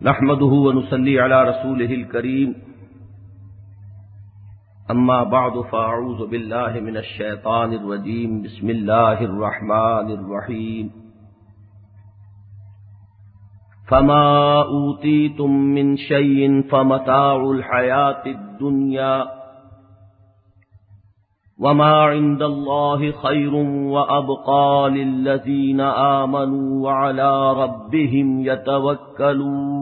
نحمده ونصلي على رسوله الكريم. أما بعد فأعوذ بالله من الشيطان الرجيم. بسم الله الرحمن الرحيم. فما أوتيتم من شيء فمتاع الحياة الدنيا وما عند الله خير وأبقى للذين آمنوا وعلى ربهم يتوكلون.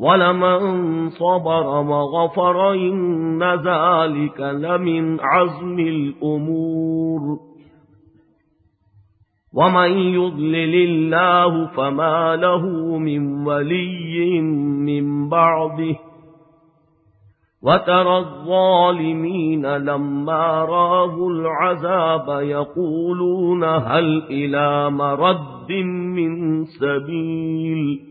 ولمن صبر وغفر ان ذلك لمن عزم الأمور ومن يضلل الله فما له من ولي من بعده وترى الظالمين لما راه العذاب يقولون هل إلى مرد من سبيل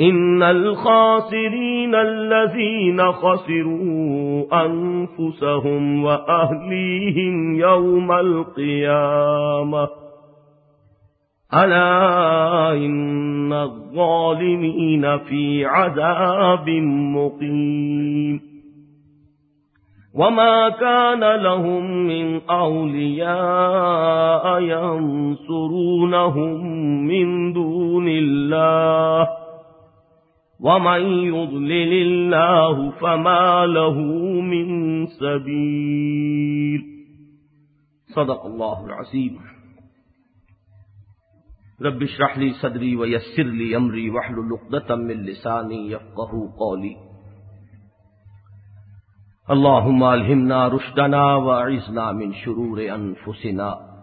إن الخاسرين الذين خسروا أنفسهم وأهليهم يوم القيامة. ألا إن الظالمين في عذاب مقيم. وما كان لهم من أولياء ينصرونهم من دون الله. ومن يضلل الله فما له من سبيل. صدق الله العظيم. رب اشرح لي صدري ويسر لي أمري واحلل عقدة من لساني يفقهوا قولي. اللهم ألهمنا رشدنا وأعذنا من شرور أنفسنا.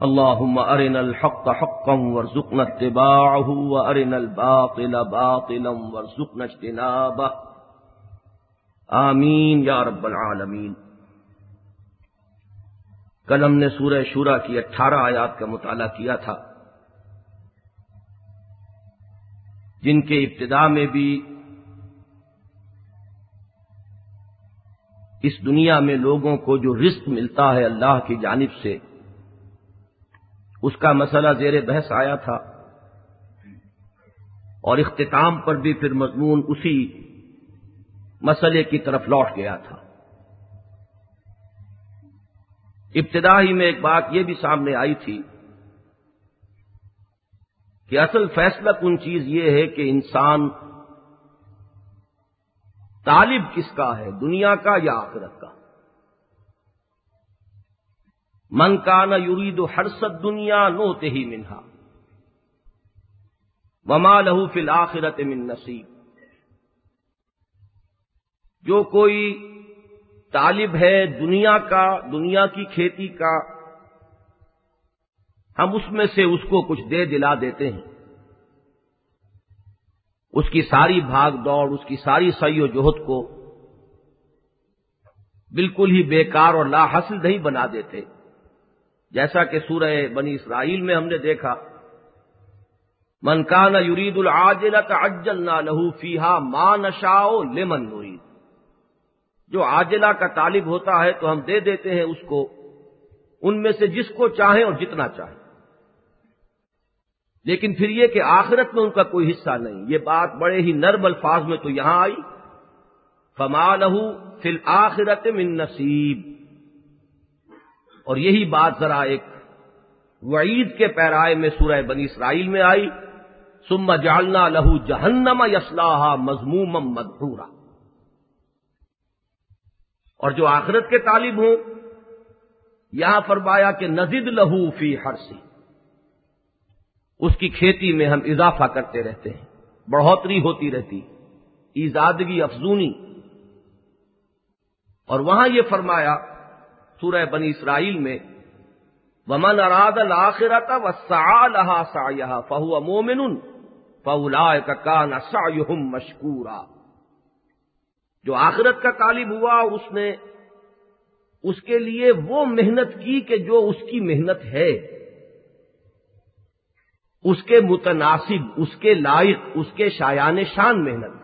اللهم أرنا الحق حقا وارزقنا اتباعه وأرنا الباطل باطلا وارزقنا اجتنابه. آمین یا رب العالمین. کل ہم نے سورہ شورا کی اٹھارہ آیات کا مطالعہ کیا تھا، جن کے ابتدا میں بھی اس دنیا میں لوگوں کو جو رزق ملتا ہے اللہ کی جانب سے اس کا مسئلہ زیر بحث آیا تھا اور اختتام پر بھی پھر مضمون اسی مسئلے کی طرف لوٹ گیا تھا۔ ابتدا ہی میں ایک بات یہ بھی سامنے آئی تھی کہ اصل فیصلہ کن چیز یہ ہے کہ انسان طالب کس کا ہے، دنیا کا یا آخرت کا؟ من کا نہ یورید ہرسد دنیا نوتے ہی منہا وما لہو فی الآخرت من نصیب جو کوئی طالب ہے دنیا کا، دنیا کی کھیتی کا، ہم اس میں سے اس کو کچھ دے دلا دیتے ہیں۔ اس کی ساری بھاگ دوڑ، اس کی ساری سی و جوہد کو بالکل ہی بیکار اور لا حاصل نہیں بنا دیتے۔ جیسا کہ سورہ بنی اسرائیل میں ہم نے دیکھا منکان یرید العاجلت اجلنا لہو فیہا ما نشاؤ لمن نرید۔ جو عاجلہ کا طالب ہوتا ہے تو ہم دے دیتے ہیں اس کو، ان میں سے جس کو چاہیں اور جتنا چاہیں۔ لیکن پھر یہ کہ آخرت میں ان کا کوئی حصہ نہیں۔ یہ بات بڑے ہی نرم الفاظ میں تو یہاں آئی۔ فما لہو فل آخرت من نصیب۔ اور یہی بات ذرا ایک وعید کے پیرائے میں سورہ بنی اسرائیل میں آئی۔ سم جالنا لہو جہنم یسلاح مضموم مدھورا اور جو آخرت کے طالب ہوں، یہاں فرمایا کہ نزد لہو فی ہرسی اس کی کھیتی میں ہم اضافہ کرتے رہتے ہیں، بڑھوتری ہوتی رہتی، ایزادگی افزونی۔ اور وہاں یہ فرمایا سورہ بنی اسرائیل میں، ومن اراد الآخرت و سا لہا سا فہو مومن فولا کا نسا مشکورا جو آخرت کا طالب ہوا اور اس نے اس کے لیے وہ محنت کی کہ جو اس کی محنت ہے، اس کے متناسب، اس کے لائق، اس کے شایان شان محنت۔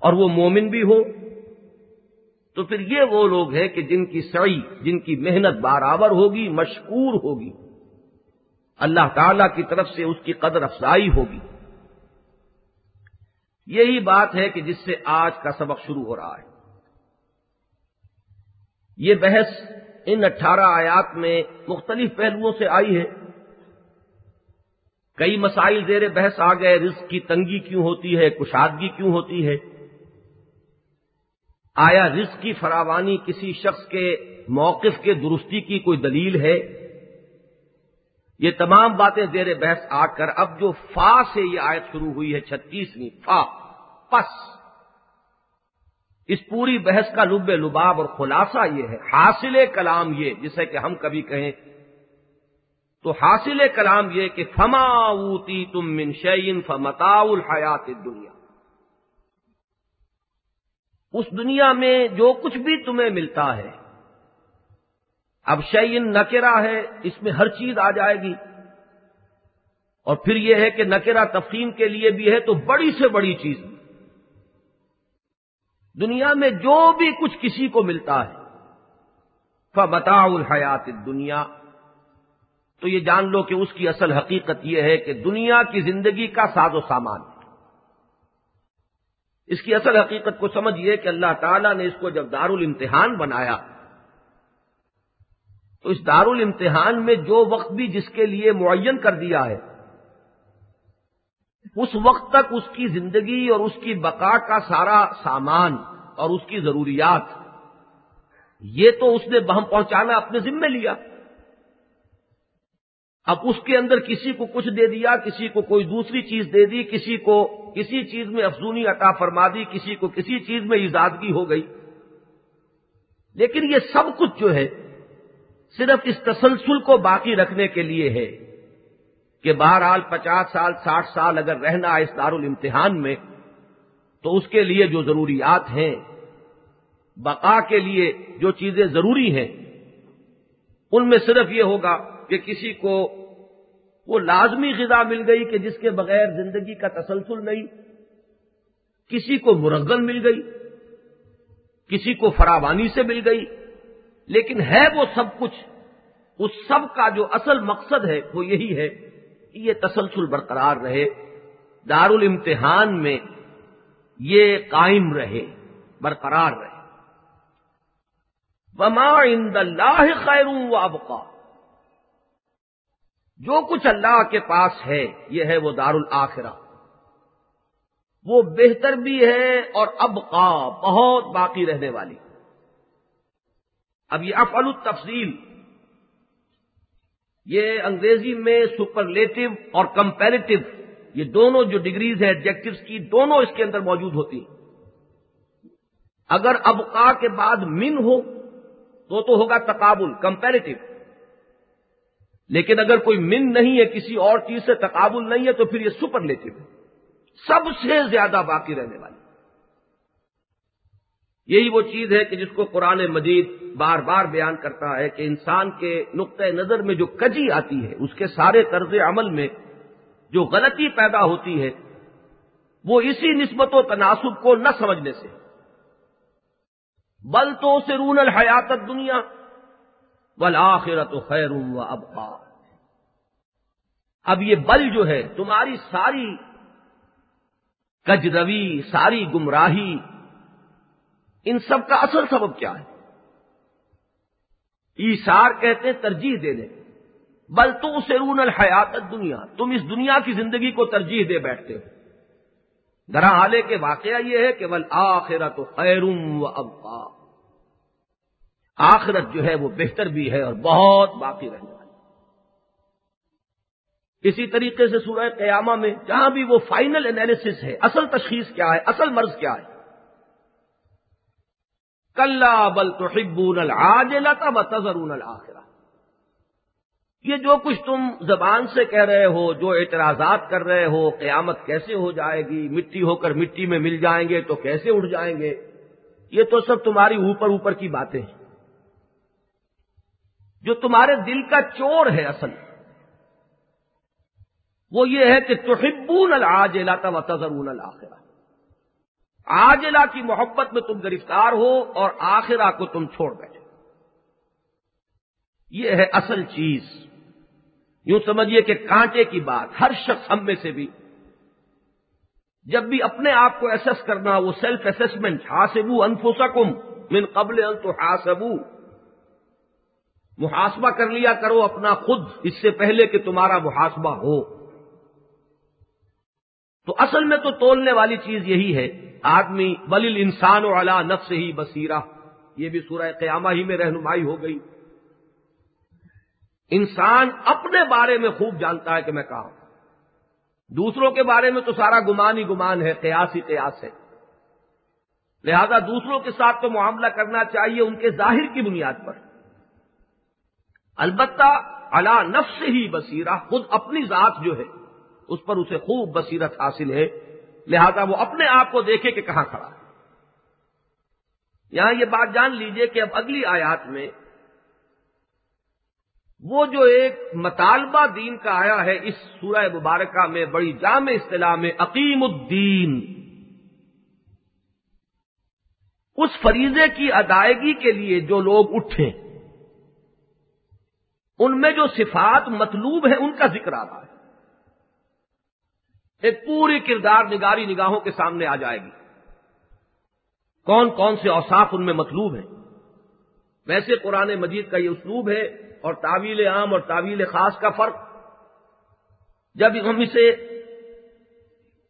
اور وہ مومن بھی ہو تو پھر یہ وہ لوگ ہیں کہ جن کی سعی، جن کی محنت برابر ہوگی، مشکور ہوگی۔ اللہ تعالی کی طرف سے اس کی قدر افزائی ہوگی۔ یہی بات ہے کہ جس سے آج کا سبق شروع ہو رہا ہے۔ یہ بحث ان اٹھارہ آیات میں مختلف پہلوؤں سے آئی ہے۔ کئی مسائل زیر بحث آ گئے، رزق کی تنگی کیوں ہوتی ہے، کشادگی کیوں ہوتی ہے؟ آیا رزق کی فراوانی کسی شخص کے موقف کے درستی کی کوئی دلیل ہے؟ یہ تمام باتیں زیر بحث آ کر اب جو فا سے یہ آیت شروع ہوئی ہے، چھتیسویں فا، پس۔ اس پوری بحث کا لب لباب اور خلاصہ یہ ہے، حاصل کلام یہ، جسے کہ ہم کبھی کہیں۔ تو حاصل کلام یہ کہ فما اوتی تم من شعین فمتا الحیات دنیا اس دنیا میں جو کچھ بھی تمہیں ملتا ہے۔ اب شعین نکرا ہے، اس میں ہر چیز آ جائے گی۔ اور پھر یہ ہے کہ نکرا تفہیم کے لیے بھی ہے تو بڑی سے بڑی چیز۔ دنیا میں جو بھی کچھ کسی کو ملتا ہے۔ فمتا الحیات دنیا تو یہ جان لو کہ اس کی اصل حقیقت یہ ہے کہ دنیا کی زندگی کا ساز و سامان۔ اس کی اصل حقیقت کو سمجھیے کہ اللہ تعالیٰ نے اس کو جب دار الامتحان بنایا، تو اس دار الامتحان میں جو وقت بھی جس کے لیے معین کر دیا ہے، اس وقت تک اس کی زندگی اور اس کی بقا کا سارا سامان اور اس کی ضروریات، یہ تو اس نے بہم پہنچانا اپنے ذمے لیا۔ اب اس کے اندر کسی کو کچھ دے دیا، کسی کو کوئی دوسری چیز دے دی، کسی کو کسی چیز میں افزونی عطا فرما دی، کسی کو کسی چیز میں ایزادگی ہو گئی۔ لیکن یہ سب کچھ جو ہے صرف اس تسلسل کو باقی رکھنے کے لیے ہے کہ بہرحال پچاس سال، ساٹھ سال اگر رہنا ہے اس دار الامتحان میں، تو اس کے لیے جو ضروریات ہیں، بقا کے لیے جو چیزیں ضروری ہیں، ان میں صرف یہ ہوگا کہ کسی کو وہ لازمی غذا مل گئی کہ جس کے بغیر زندگی کا تسلسل نہیں، کسی کو مرغن مل گئی، کسی کو فراوانی سے مل گئی، لیکن ہے وہ سب کچھ، اس سب کا جو اصل مقصد ہے وہ یہی ہے کہ یہ تسلسل برقرار رہے دار الامتحان میں یہ قائم رہے، برقرار رہے۔ وما عند اللہ خیر و ابقا جو کچھ اللہ کے پاس ہے، یہ ہے وہ دار الآخرہ وہ بہتر بھی ہے اور اب کا بہت باقی رہنے والی۔ اب یہ افعل التفصیل یہ انگریزی میں سپرلیٹو اور کمپیریٹو یہ دونوں جو ڈگریز ہیں ایڈجیکٹوز کی دونوں اس کے اندر موجود ہوتی ہیں۔ اگر ابقا کے بعد من ہو، تو تو ہوگا تقابل کمپیریٹو لیکن اگر کوئی من نہیں ہے، کسی اور چیز سے تقابل نہیں ہے، تو پھر یہ سپر لیٹو ہے۔ سب سے زیادہ باقی رہنے والی۔ یہی وہ چیز ہے کہ جس کو قرآن مجید بار بار بیان کرتا ہے کہ انسان کے نقطۂ نظر میں جو کجی آتی ہے، اس کے سارے طرز عمل میں جو غلطی پیدا ہوتی ہے، وہ اسی نسبت و تناسب کو نہ سمجھنے سے۔ بل تو سے رون الحیات دنیا بل خیر و ابا اب یہ بل جو ہے، تمہاری ساری کجروی، ساری گمراہی، ان سب کا اصل سبب کیا ہے؟ ایسار کہتے ہیں ترجیح دے دیں بل تو سے رون الحیات دنیا تم اس دنیا کی زندگی کو ترجیح دے بیٹھتے ہو۔ درا حالے کے واقعہ یہ ہے کہ بل آخرت خیرم و ابا آخرت جو ہے وہ بہتر بھی ہے اور بہت باقی رہنے والی اسی طریقے سے سورہ قیامہ میں جہاں بھی وہ فائنل انالیس ہے، اصل تشخیص کیا ہے، اصل مرض کیا ہے۔ کل بل تو حبون العاج لتا بترون الآخرہ یہ جو کچھ تم زبان سے کہہ رہے ہو، جو اعتراضات کر رہے ہو، قیامت کیسے ہو جائے گی، مٹی ہو کر مٹی میں مل جائیں گے تو کیسے اٹھ جائیں گے؟ یہ تو سب تمہاری اوپر اوپر کی باتیں ہیں۔ جو تمہارے دل کا چور ہے اصل۔ وہ یہ ہے کہ تحبون العاج لاتا و تذرون الآخرہ آجلا کی محبت میں تم گرفتار ہو اور آخرہ کو تم چھوڑ بیٹھے۔ یہ ہے اصل چیز۔ یوں سمجھیے کہ کانٹے کی بات ہر شخص ہم میں سے بھی جب بھی اپنے آپ کو ایسس کرنا وہ سیلف اسسمنٹ ہاسبو انفسکم من قبل ان تو محاسبہ کر لیا کرو اپنا خود، اس سے پہلے کہ تمہارا محاسبہ ہو۔ تو اصل میں تو تولنے والی چیز یہی ہے، آدمی بل انسان و علا نفس ہی بصیرہ۔ یہ بھی سورہ قیامہ ہی میں رہنمائی ہو گئی۔ انسان اپنے بارے میں خوب جانتا ہے کہ میں کہا ہوں۔ دوسروں کے بارے میں تو سارا گمان ہی گمان ہے، قیاس ہی قیاس ہے۔ لہذا دوسروں کے ساتھ تو معاملہ کرنا چاہیے ان کے ظاہر کی بنیاد پر۔ البتہ علا نفس ہی بصیرہ، خود اپنی ذات جو ہے، اس پر اسے خوب بصیرت حاصل ہے۔ لہذا وہ اپنے آپ کو دیکھے کہ کہاں کھڑا ہے۔ یہاں یہ بات جان لیجیے کہ اب اگلی آیات میں وہ جو ایک مطالبہ دین کا آیا ہے، اس سورہ مبارکہ میں بڑی جامع اصطلاح میں عقیم الدین۔ اس فریضے کی ادائیگی کے لیے جو لوگ اٹھے ان میں جو صفات مطلوب ہیں ان کا ذکر آ رہا ہے۔ ایک پوری کردار نگاری نگاہوں کے سامنے آ جائے گی۔ کون کون سے اوساف ان میں مطلوب ہیں؟ ویسے قرآن مجید کا یہ اسلوب ہے اور تعویل عام اور تعویل خاص کا فرق۔ جب ہم اسے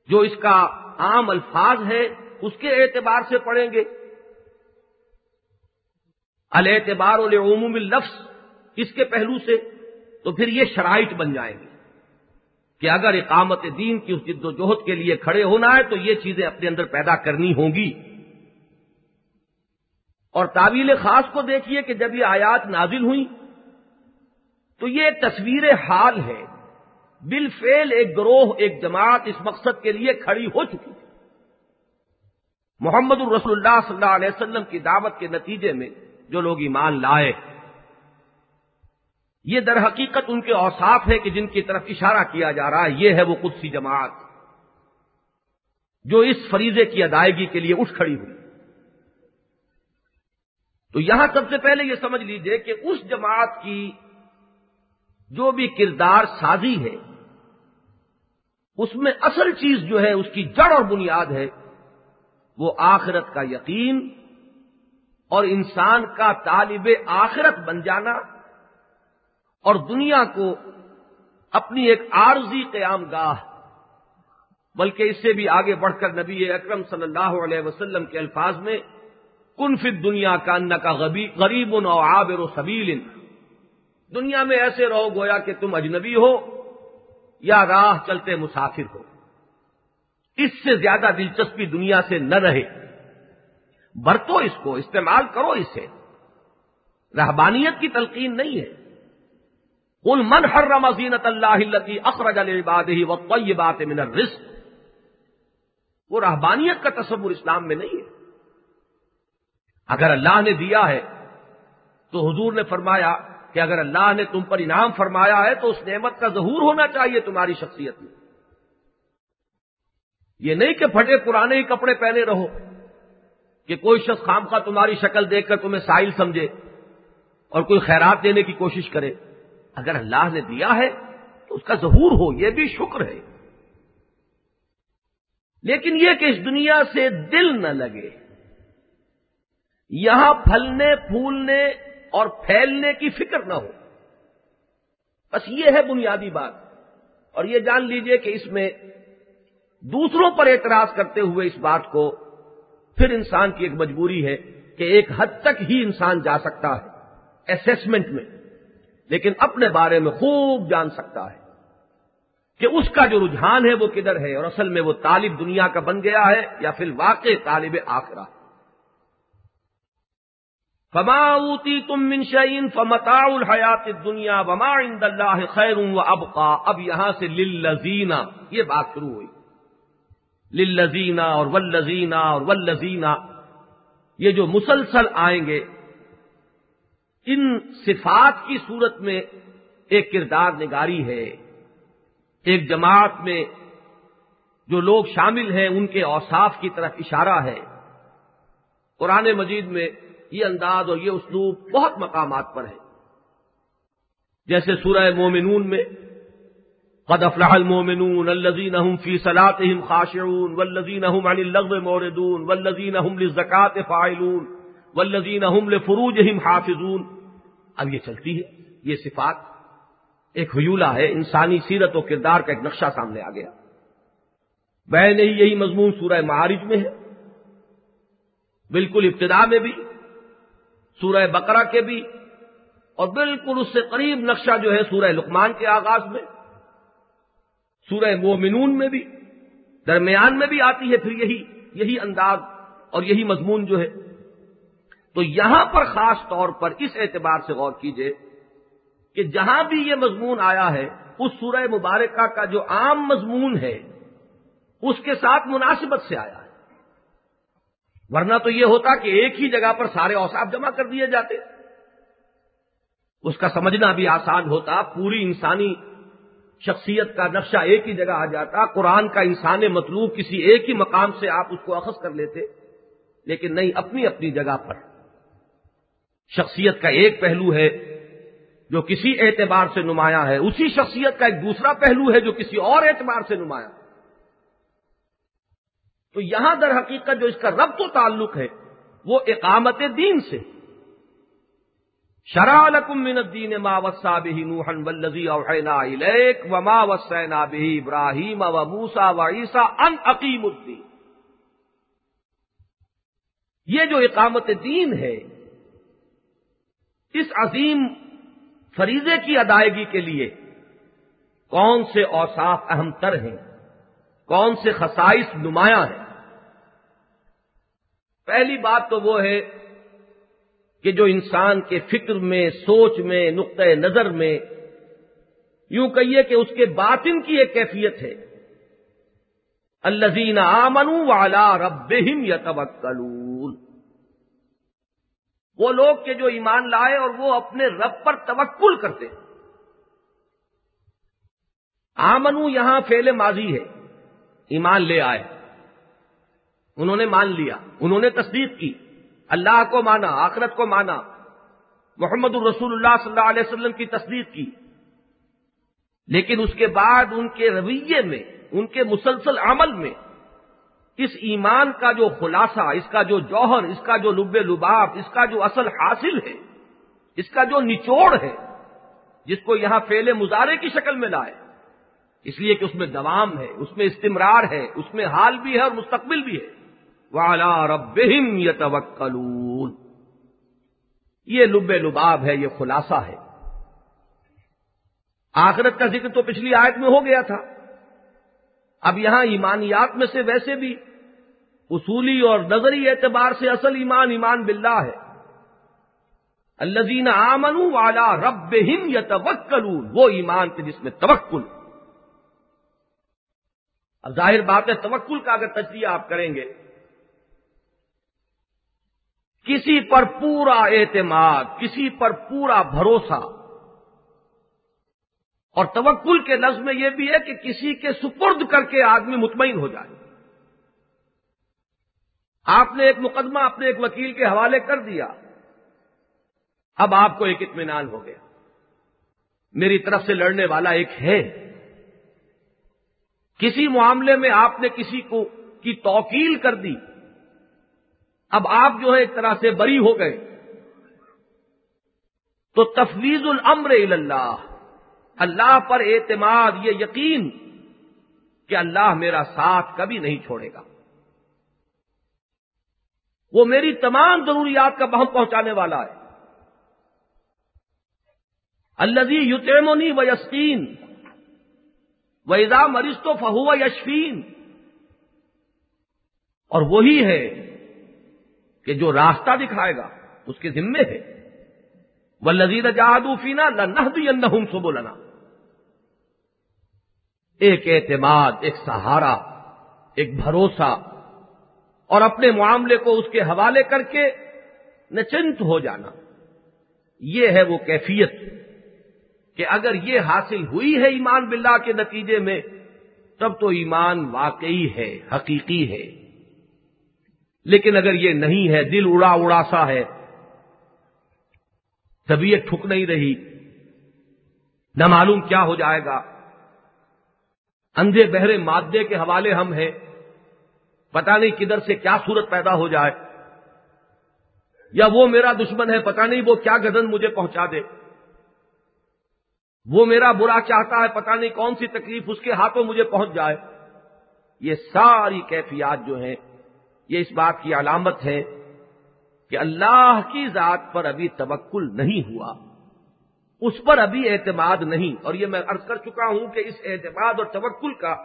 جو اس کا عام الفاظ ہے، اس کے اعتبار سے پڑھیں گے۔ الاعتبار العموم لفظ اس کے پہلو سے تو پھر یہ شرائط بن جائیں گے کہ اگر اقامت دین کی اس جد و جہد کے لیے کھڑے ہونا ہے تو یہ چیزیں اپنے اندر پیدا کرنی ہوں گی۔ اور تعویل خاص کو دیکھیے کہ جب یہ آیات نازل ہوئی تو یہ تصویر حال ہے۔ بل فیل ایک گروہ، ایک جماعت اس مقصد کے لیے کھڑی ہو چکی محمد الرسول اللہ صلی اللہ علیہ وسلم کی دعوت کے نتیجے میں جو لوگ ایمان لائے یہ در حقیقت ان کے اوساف ہے کہ جن کی طرف اشارہ کیا جا رہا ہے، یہ ہے وہ قدسی جماعت، جو اس فریضے کی ادائیگی کے لیے اٹھ کھڑی ہوئی۔ تو یہاں سب سے پہلے یہ سمجھ لیجیے کہ اس جماعت کی جو بھی کردار سازی ہے، اس میں اصل چیز جو ہے، اس کی جڑ اور بنیاد ہے، وہ آخرت کا یقین اور انسان کا طالب آخرت بن جانا اور دنیا کو اپنی ایک عارضی قیام گاہ، بلکہ اس سے بھی آگے بڑھ کر نبی اکرم صلی اللہ علیہ وسلم کے الفاظ میں، کن فت دنیا کا ان کا غریب و عابر و سبیل، دنیا میں ایسے رہو گویا کہ تم اجنبی ہو یا راہ چلتے مسافر ہو۔ اس سے زیادہ دلچسپی دنیا سے نہ رہے۔ برتو اس کو، استعمال کرو اسے۔ رہبانیت کی تلقین نہیں ہے۔ کل من ہر رمضینت اللہ اخرج الباد ہی بات من رسک وہ رحبانیت کا تصور اسلام میں نہیں ہے. اگر اللہ نے دیا ہے تو حضور نے فرمایا کہ اگر اللہ نے تم پر انعام فرمایا ہے تو اس نعمت کا ظہور ہونا چاہیے تمہاری شخصیت میں. یہ نہیں کہ پھٹے پرانے ہی کپڑے پہنے رہو کہ کوئی شخص خام خواہ تمہاری شکل دیکھ کر تمہیں سائل سمجھے اور کوئی خیرات دینے کی کوشش کرے. اگر اللہ نے دیا ہے تو اس کا ظہور ہو، یہ بھی شکر ہے۔ لیکن یہ کہ اس دنیا سے دل نہ لگے۔ یہاں پھلنے، پھولنے اور پھیلنے کی فکر نہ ہو۔ بس یہ ہے بنیادی بات۔ اور یہ جان لیجیے کہ اس میں دوسروں پر اعتراض کرتے ہوئے اس بات کو پھر انسان کی ایک مجبوری ہے کہ ایک حد تک ہی انسان جا سکتا ہے۔ اسسمنٹ میں۔ لیکن اپنے بارے میں خوب جان سکتا ہے کہ اس کا جو رجحان ہے وہ کدھر ہے اور اصل میں وہ طالب دنیا کا بن گیا ہے یا پھر واقع طالب آخرا فما اوتی تم منشین فمتا الحیات دنیا وما عند اللہ خیر و ابقا اب یہاں سے للزینہ یہ بات شروع ہوئی۔ للزینہ اور ولزینہ اور ولزینہ یہ جو مسلسل آئیں گے ان صفات کی صورت میں ایک کردار نگاری ہے۔ ایک جماعت میں جو لوگ شامل ہیں، ان کے اوصاف کی طرف اشارہ ہے۔ قرآن مجید میں یہ انداز اور یہ اسلوب بہت مقامات پر ہے۔ جیسے سورہ مومنون میں، قد افلح المومنون الذين هم في صلاتهم خاشعون والذين هم عن اللغو موردون والذين هم للزكاه فاعلون والذين هم لفروجهم حافظون اب یہ چلتی ہے، یہ صفات ایک حیولہ ہے، انسانی سیرت و کردار کا ایک نقشہ سامنے آ گیا۔ وہ نہیں یہی مضمون سورہ معارج میں ہے۔ بالکل ابتدا میں بھی، سورہ بقرہ کے بھی، اور بالکل اس سے قریب نقشہ جو ہے سورہ لقمان کے آغاز میں۔ سورہ مومنون میں بھی، درمیان میں بھی آتی ہے، پھر یہی یہی انداز اور یہی مضمون جو ہے۔ تو یہاں پر خاص طور پر اس اعتبار سے غور کیجیے کہ جہاں بھی یہ مضمون آیا ہے، اس سورہ مبارکہ کا جو عام مضمون ہے، اس کے ساتھ مناسبت سے آیا ہے۔ ورنہ تو یہ ہوتا کہ ایک ہی جگہ پر سارے اوساف جمع کر دیے جاتے۔ اس کا سمجھنا بھی آسان ہوتا، پوری انسانی شخصیت کا نقشہ ایک ہی جگہ آ جاتا، قرآن کا انسان مطلوب کسی ایک ہی مقام سے آپ اس کو اخذ کر لیتے، لیکن نہیں، اپنی اپنی جگہ پر۔ شخصیت کا ایک پہلو ہے جو کسی اعتبار سے نمایاں ہے، اسی شخصیت کا ایک دوسرا پہلو ہے جو کسی اور اعتبار سے نمایاں۔ تو یہاں در حقیقت جو اس کا ربط و تعلق ہے، وہ اقامت دین سے۔ شرع لکم من الدین ما وصا به نوحا والذی اوحینا الیک وما وصینا به ابراہیم و موسیٰ و عیسیٰ ان اقیم الدین۔ یہ جو اقامت دین ہے اس عظیم فریضے کی ادائیگی کے لیے کون سے اوصاف اہم تر ہیں؟ کون سے خصائص نمایاں ہیں؟ پہلی بات تو وہ ہے کہ جو انسان کے فکر میں، سوچ میں، نقطۂ نظر میں یوں کہیے کہ اس کے باطن کی ایک کیفیت ہے۔ الزین آمن والا رب یتوکلون وہ لوگ کے جو ایمان لائے اور وہ اپنے رب پر توکل کرتے۔ آمنو یہاں فیل ماضی ہے۔ ایمان لے آئے۔ انہوں نے مان لیا۔ انہوں نے تصدیق کی۔ اللہ کو مانا، آخرت کو مانا۔ محمد الرسول اللہ صلی اللہ علیہ وسلم کی تصدیق کی۔ لیکن اس کے بعد ان کے رویے میں، ان کے مسلسل عمل میں اس ایمان کا جو خلاصہ، اس کا جو جوہر، اس کا جو لب لباب، اس کا جو اصل حاصل ہے، اس کا جو نچوڑ ہے، جس کو یہاں فیل مظاہرے کی شکل میں لائے، اس لیے کہ اس میں دوام ہے، اس میں استمرار ہے، اس میں حال بھی ہے اور مستقبل بھی ہے۔ والا ربہم یتوکلون۔ یہ لب لباب ہے، یہ خلاصہ ہے۔ آخرت کا ذکر تو پچھلی آیت میں ہو گیا تھا۔ اب یہاں ایمانیات میں سے ویسے بھی اصولی اور نظری اعتبار سے اصل ایمان ایمان باللہ ہے۔ الزین آمن والا رب ہند یا وہ ایمان کے جس میں توکل۔ اب ظاہر بات ہے توکل کا اگر تجزیہ آپ کریں گے، کسی پر پورا اعتماد، کسی پر پورا بھروسہ اور توکل کے لفظ میں یہ بھی ہے کہ کسی کے سپرد کر کے آدمی مطمئن ہو جائے۔ آپ نے ایک مقدمہ اپنے ایک وکیل کے حوالے کر دیا۔ اب آپ کو ایک اطمینان ہو گیا۔ میری طرف سے لڑنے والا ایک ہے۔ کسی معاملے میں آپ نے کسی کو کی توکیل کر دی۔ اب آپ جو ہے ایک طرح سے بری ہو گئے۔ تو تفویض الامر اللہ۔ اللہ پر اعتماد، یہ یقین کہ اللہ میرا ساتھ کبھی نہیں چھوڑے گا۔ وہ میری تمام ضروریات کا بہم پہنچانے والا ہے۔ الزی یوتیمونی و یسکین ویزا مریض تو فہو یشفین۔ اور وہی ہے کہ جو راستہ دکھائے گا، اس کے ذمے ہے۔ وہ لذیذ جہادوفینا نہ بھی سب لنا ایک اعتماد، ایک سہارا، ایک بھروسہ، اور اپنے معاملے کو اس کے حوالے کر کے نچنت ہو جانا۔ یہ ہے وہ کیفیت کہ اگر یہ حاصل ہوئی ہے ایمان باللہ کے نتیجے میں، تب تو ایمان واقعی ہے، حقیقی ہے۔ لیکن اگر یہ نہیں ہے، دل اڑا اڑا سا ہے، طبیعت ٹھک نہیں رہی نہ معلوم کیا ہو جائے گا؟ اندھے بہرے مادے کے حوالے ہم ہیں۔ پتا نہیں کدھر سے کیا صورت پیدا ہو جائے۔ یا وہ میرا دشمن ہے پتا نہیں وہ کیا گدن مجھے پہنچا دے۔ وہ میرا برا چاہتا ہے پتا نہیں کون سی تکلیف اس کے ہاتھوں مجھے پہنچ جائے۔ یہ ساری کیفیات جو ہیں، یہ اس بات کی علامت ہے کہ اللہ کی ذات پر ابھی توکل نہیں ہوا۔ اس پر ابھی اعتماد نہیں۔ اور یہ میں عرض کر چکا ہوں کہ اس اعتماد اور توکل کا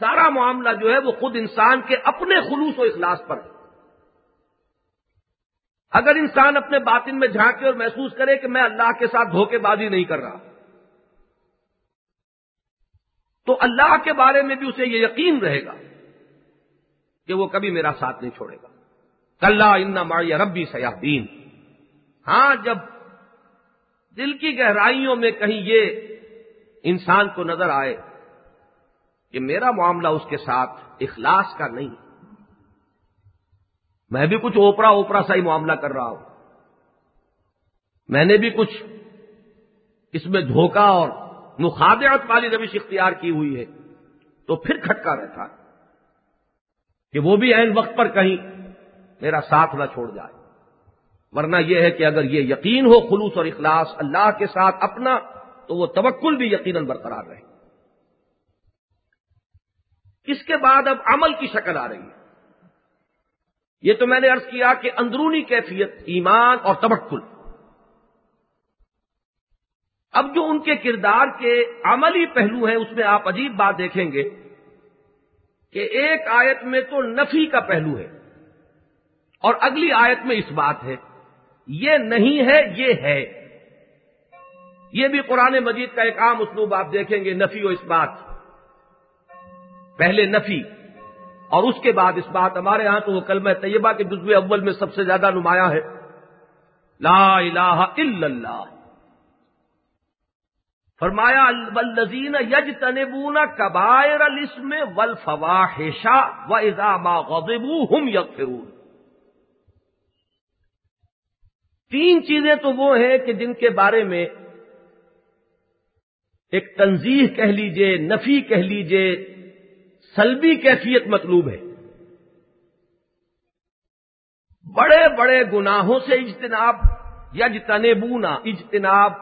سارا معاملہ جو ہے وہ خود انسان کے اپنے خلوص و اخلاص پر ہے۔ اگر انسان اپنے باطن میں جھانکے اور محسوس کرے کہ میں اللہ کے ساتھ دھوکے بازی نہیں کر رہا، تو اللہ کے بارے میں بھی اسے یہ یقین رہے گا کہ وہ کبھی میرا ساتھ نہیں چھوڑے گا۔ کل ان ماڑی ربی سیاح دین ہاں جب دل کی گہرائیوں میں کہیں یہ انسان کو نظر آئے کہ میرا معاملہ اس کے ساتھ اخلاص کا نہیں۔ میں بھی کچھ اوپرا اوپرا سا ہی معاملہ کر رہا ہوں۔ میں نے بھی کچھ اس میں دھوکہ اور مخادعت والی روش اختیار کی ہوئی ہے۔ تو پھر کھٹکا رہتا کہ وہ بھی عین وقت پر کہیں میرا ساتھ نہ چھوڑ جائے۔ ورنہ یہ ہے کہ اگر یہ یقین ہو خلوص اور اخلاص اللہ کے ساتھ اپنا، تو وہ توکل بھی یقیناً برقرار رہے۔ اس کے بعد اب عمل کی شکل آ رہی ہے۔ یہ تو میں نے ارض کیا کہ اندرونی کیفیت، ایمان اور تبکل اب جو ان کے کردار کے عملی پہلو ہیں، اس میں آپ عجیب بات دیکھیں گے کہ ایک آیت میں تو نفی کا پہلو ہے اور اگلی آیت میں اس بات ہے۔ یہ نہیں ہے، یہ ہے۔ یہ بھی قرآن مجید کا ایک عام اسلوب آپ دیکھیں گے، نفی و اس بات پہلے نفی اور اس کے بعد اس بات ہمارے ہاں تو وہ کلمہ طیبہ کے جزو اول میں سب سے زیادہ نمایاں ہے۔ لا الہ الا اللہ۔ فرمایا الزین یج تنبونا کبائر الاسم والفواحشا و ازاما غضبو ہم یغفرون۔ تین چیزیں تو وہ ہیں کہ جن کے بارے میں ایک تنظیح کہہ لیجیے، نفی کہہ لیجیے، سلبی کیفیت مطلوب ہے۔ بڑے بڑے گناہوں سے اجتناب یج تنبونا اجتناب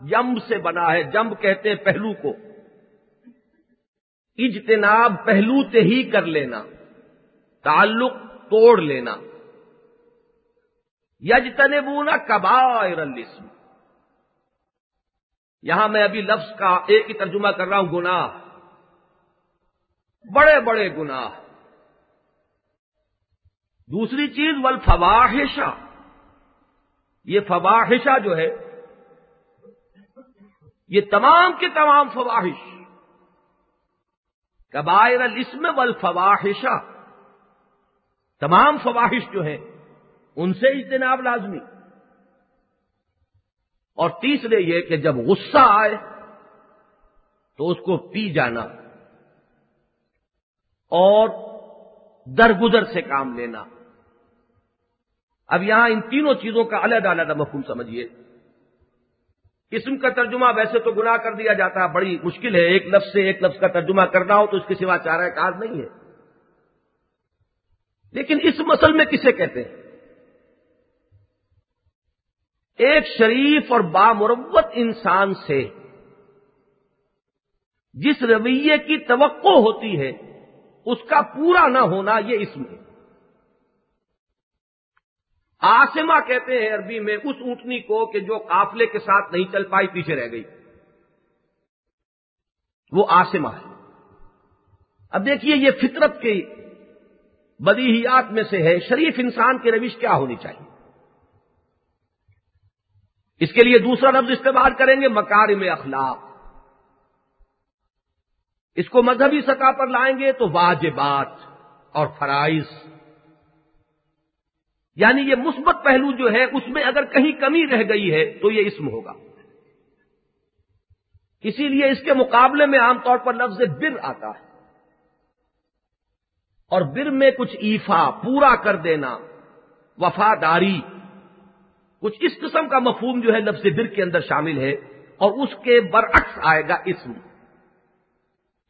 جمب سے بنا ہے، جمب کہتے ہیں پہلو کو۔ اجتناب پہلو سے ہی کر لینا، تعلق توڑ لینا۔ یجتنبونا کبائر الاسم۔ یہاں میں ابھی لفظ کا ایک ہی ترجمہ کر رہا ہوں، گناہ۔ بڑے بڑے گناہ۔ دوسری چیز ول یہ فواہشہ جو ہے، یہ تمام کے تمام فواہش کبائر الاسم والفواحشہ۔ تمام فواہش جو ہیں ان سے اجتناب لازمی۔ اور تیسرے یہ کہ جب غصہ آئے تو اس کو پی جانا اور درگزر سے کام لینا۔ اب یہاں ان تینوں چیزوں کا علیحدہ علیحدہ مفہوم سمجھیے۔ اسم کا ترجمہ ویسے تو گناہ کر دیا جاتا ہے، بڑی مشکل ہے۔ ایک لفظ سے ایک لفظ کا ترجمہ کرنا ہو تو اس کے سوا چارہ کار نہیں ہے۔ لیکن اس مسل میں کسے کہتے ہیں؟ ایک شریف اور بامروت انسان سے جس رویے کی توقع ہوتی ہے، اس کا پورا نہ ہونا یہ اس میں آسما کہتے ہیں عربی میں اس اونٹنی کو کہ جو قافلے کے ساتھ نہیں چل پائی، پیچھے رہ گئی۔ وہ آسما ہے۔ اب دیکھیے یہ فطرت کی بدیہیات میں سے ہے، شریف انسان کی روش کیا ہونی چاہیے؟ اس کے لیے دوسرا لفظ استعمال کریں گے مکارم اخلاق۔ اس کو مذہبی سطح پر لائیں گے تو واجبات اور فرائض۔ یعنی یہ مثبت پہلو جو ہے، اس میں اگر کہیں کمی رہ گئی ہے تو یہ اسم ہوگا۔ اسی لیے اس کے مقابلے میں عام طور پر لفظ بر آتا ہے۔ اور بر میں کچھ ایفا، پورا کر دینا، وفاداری۔ کچھ اس قسم کا مفہوم جو ہے لفظ بر کے اندر شامل ہے اور اس کے برعکس آئے گا اسم۔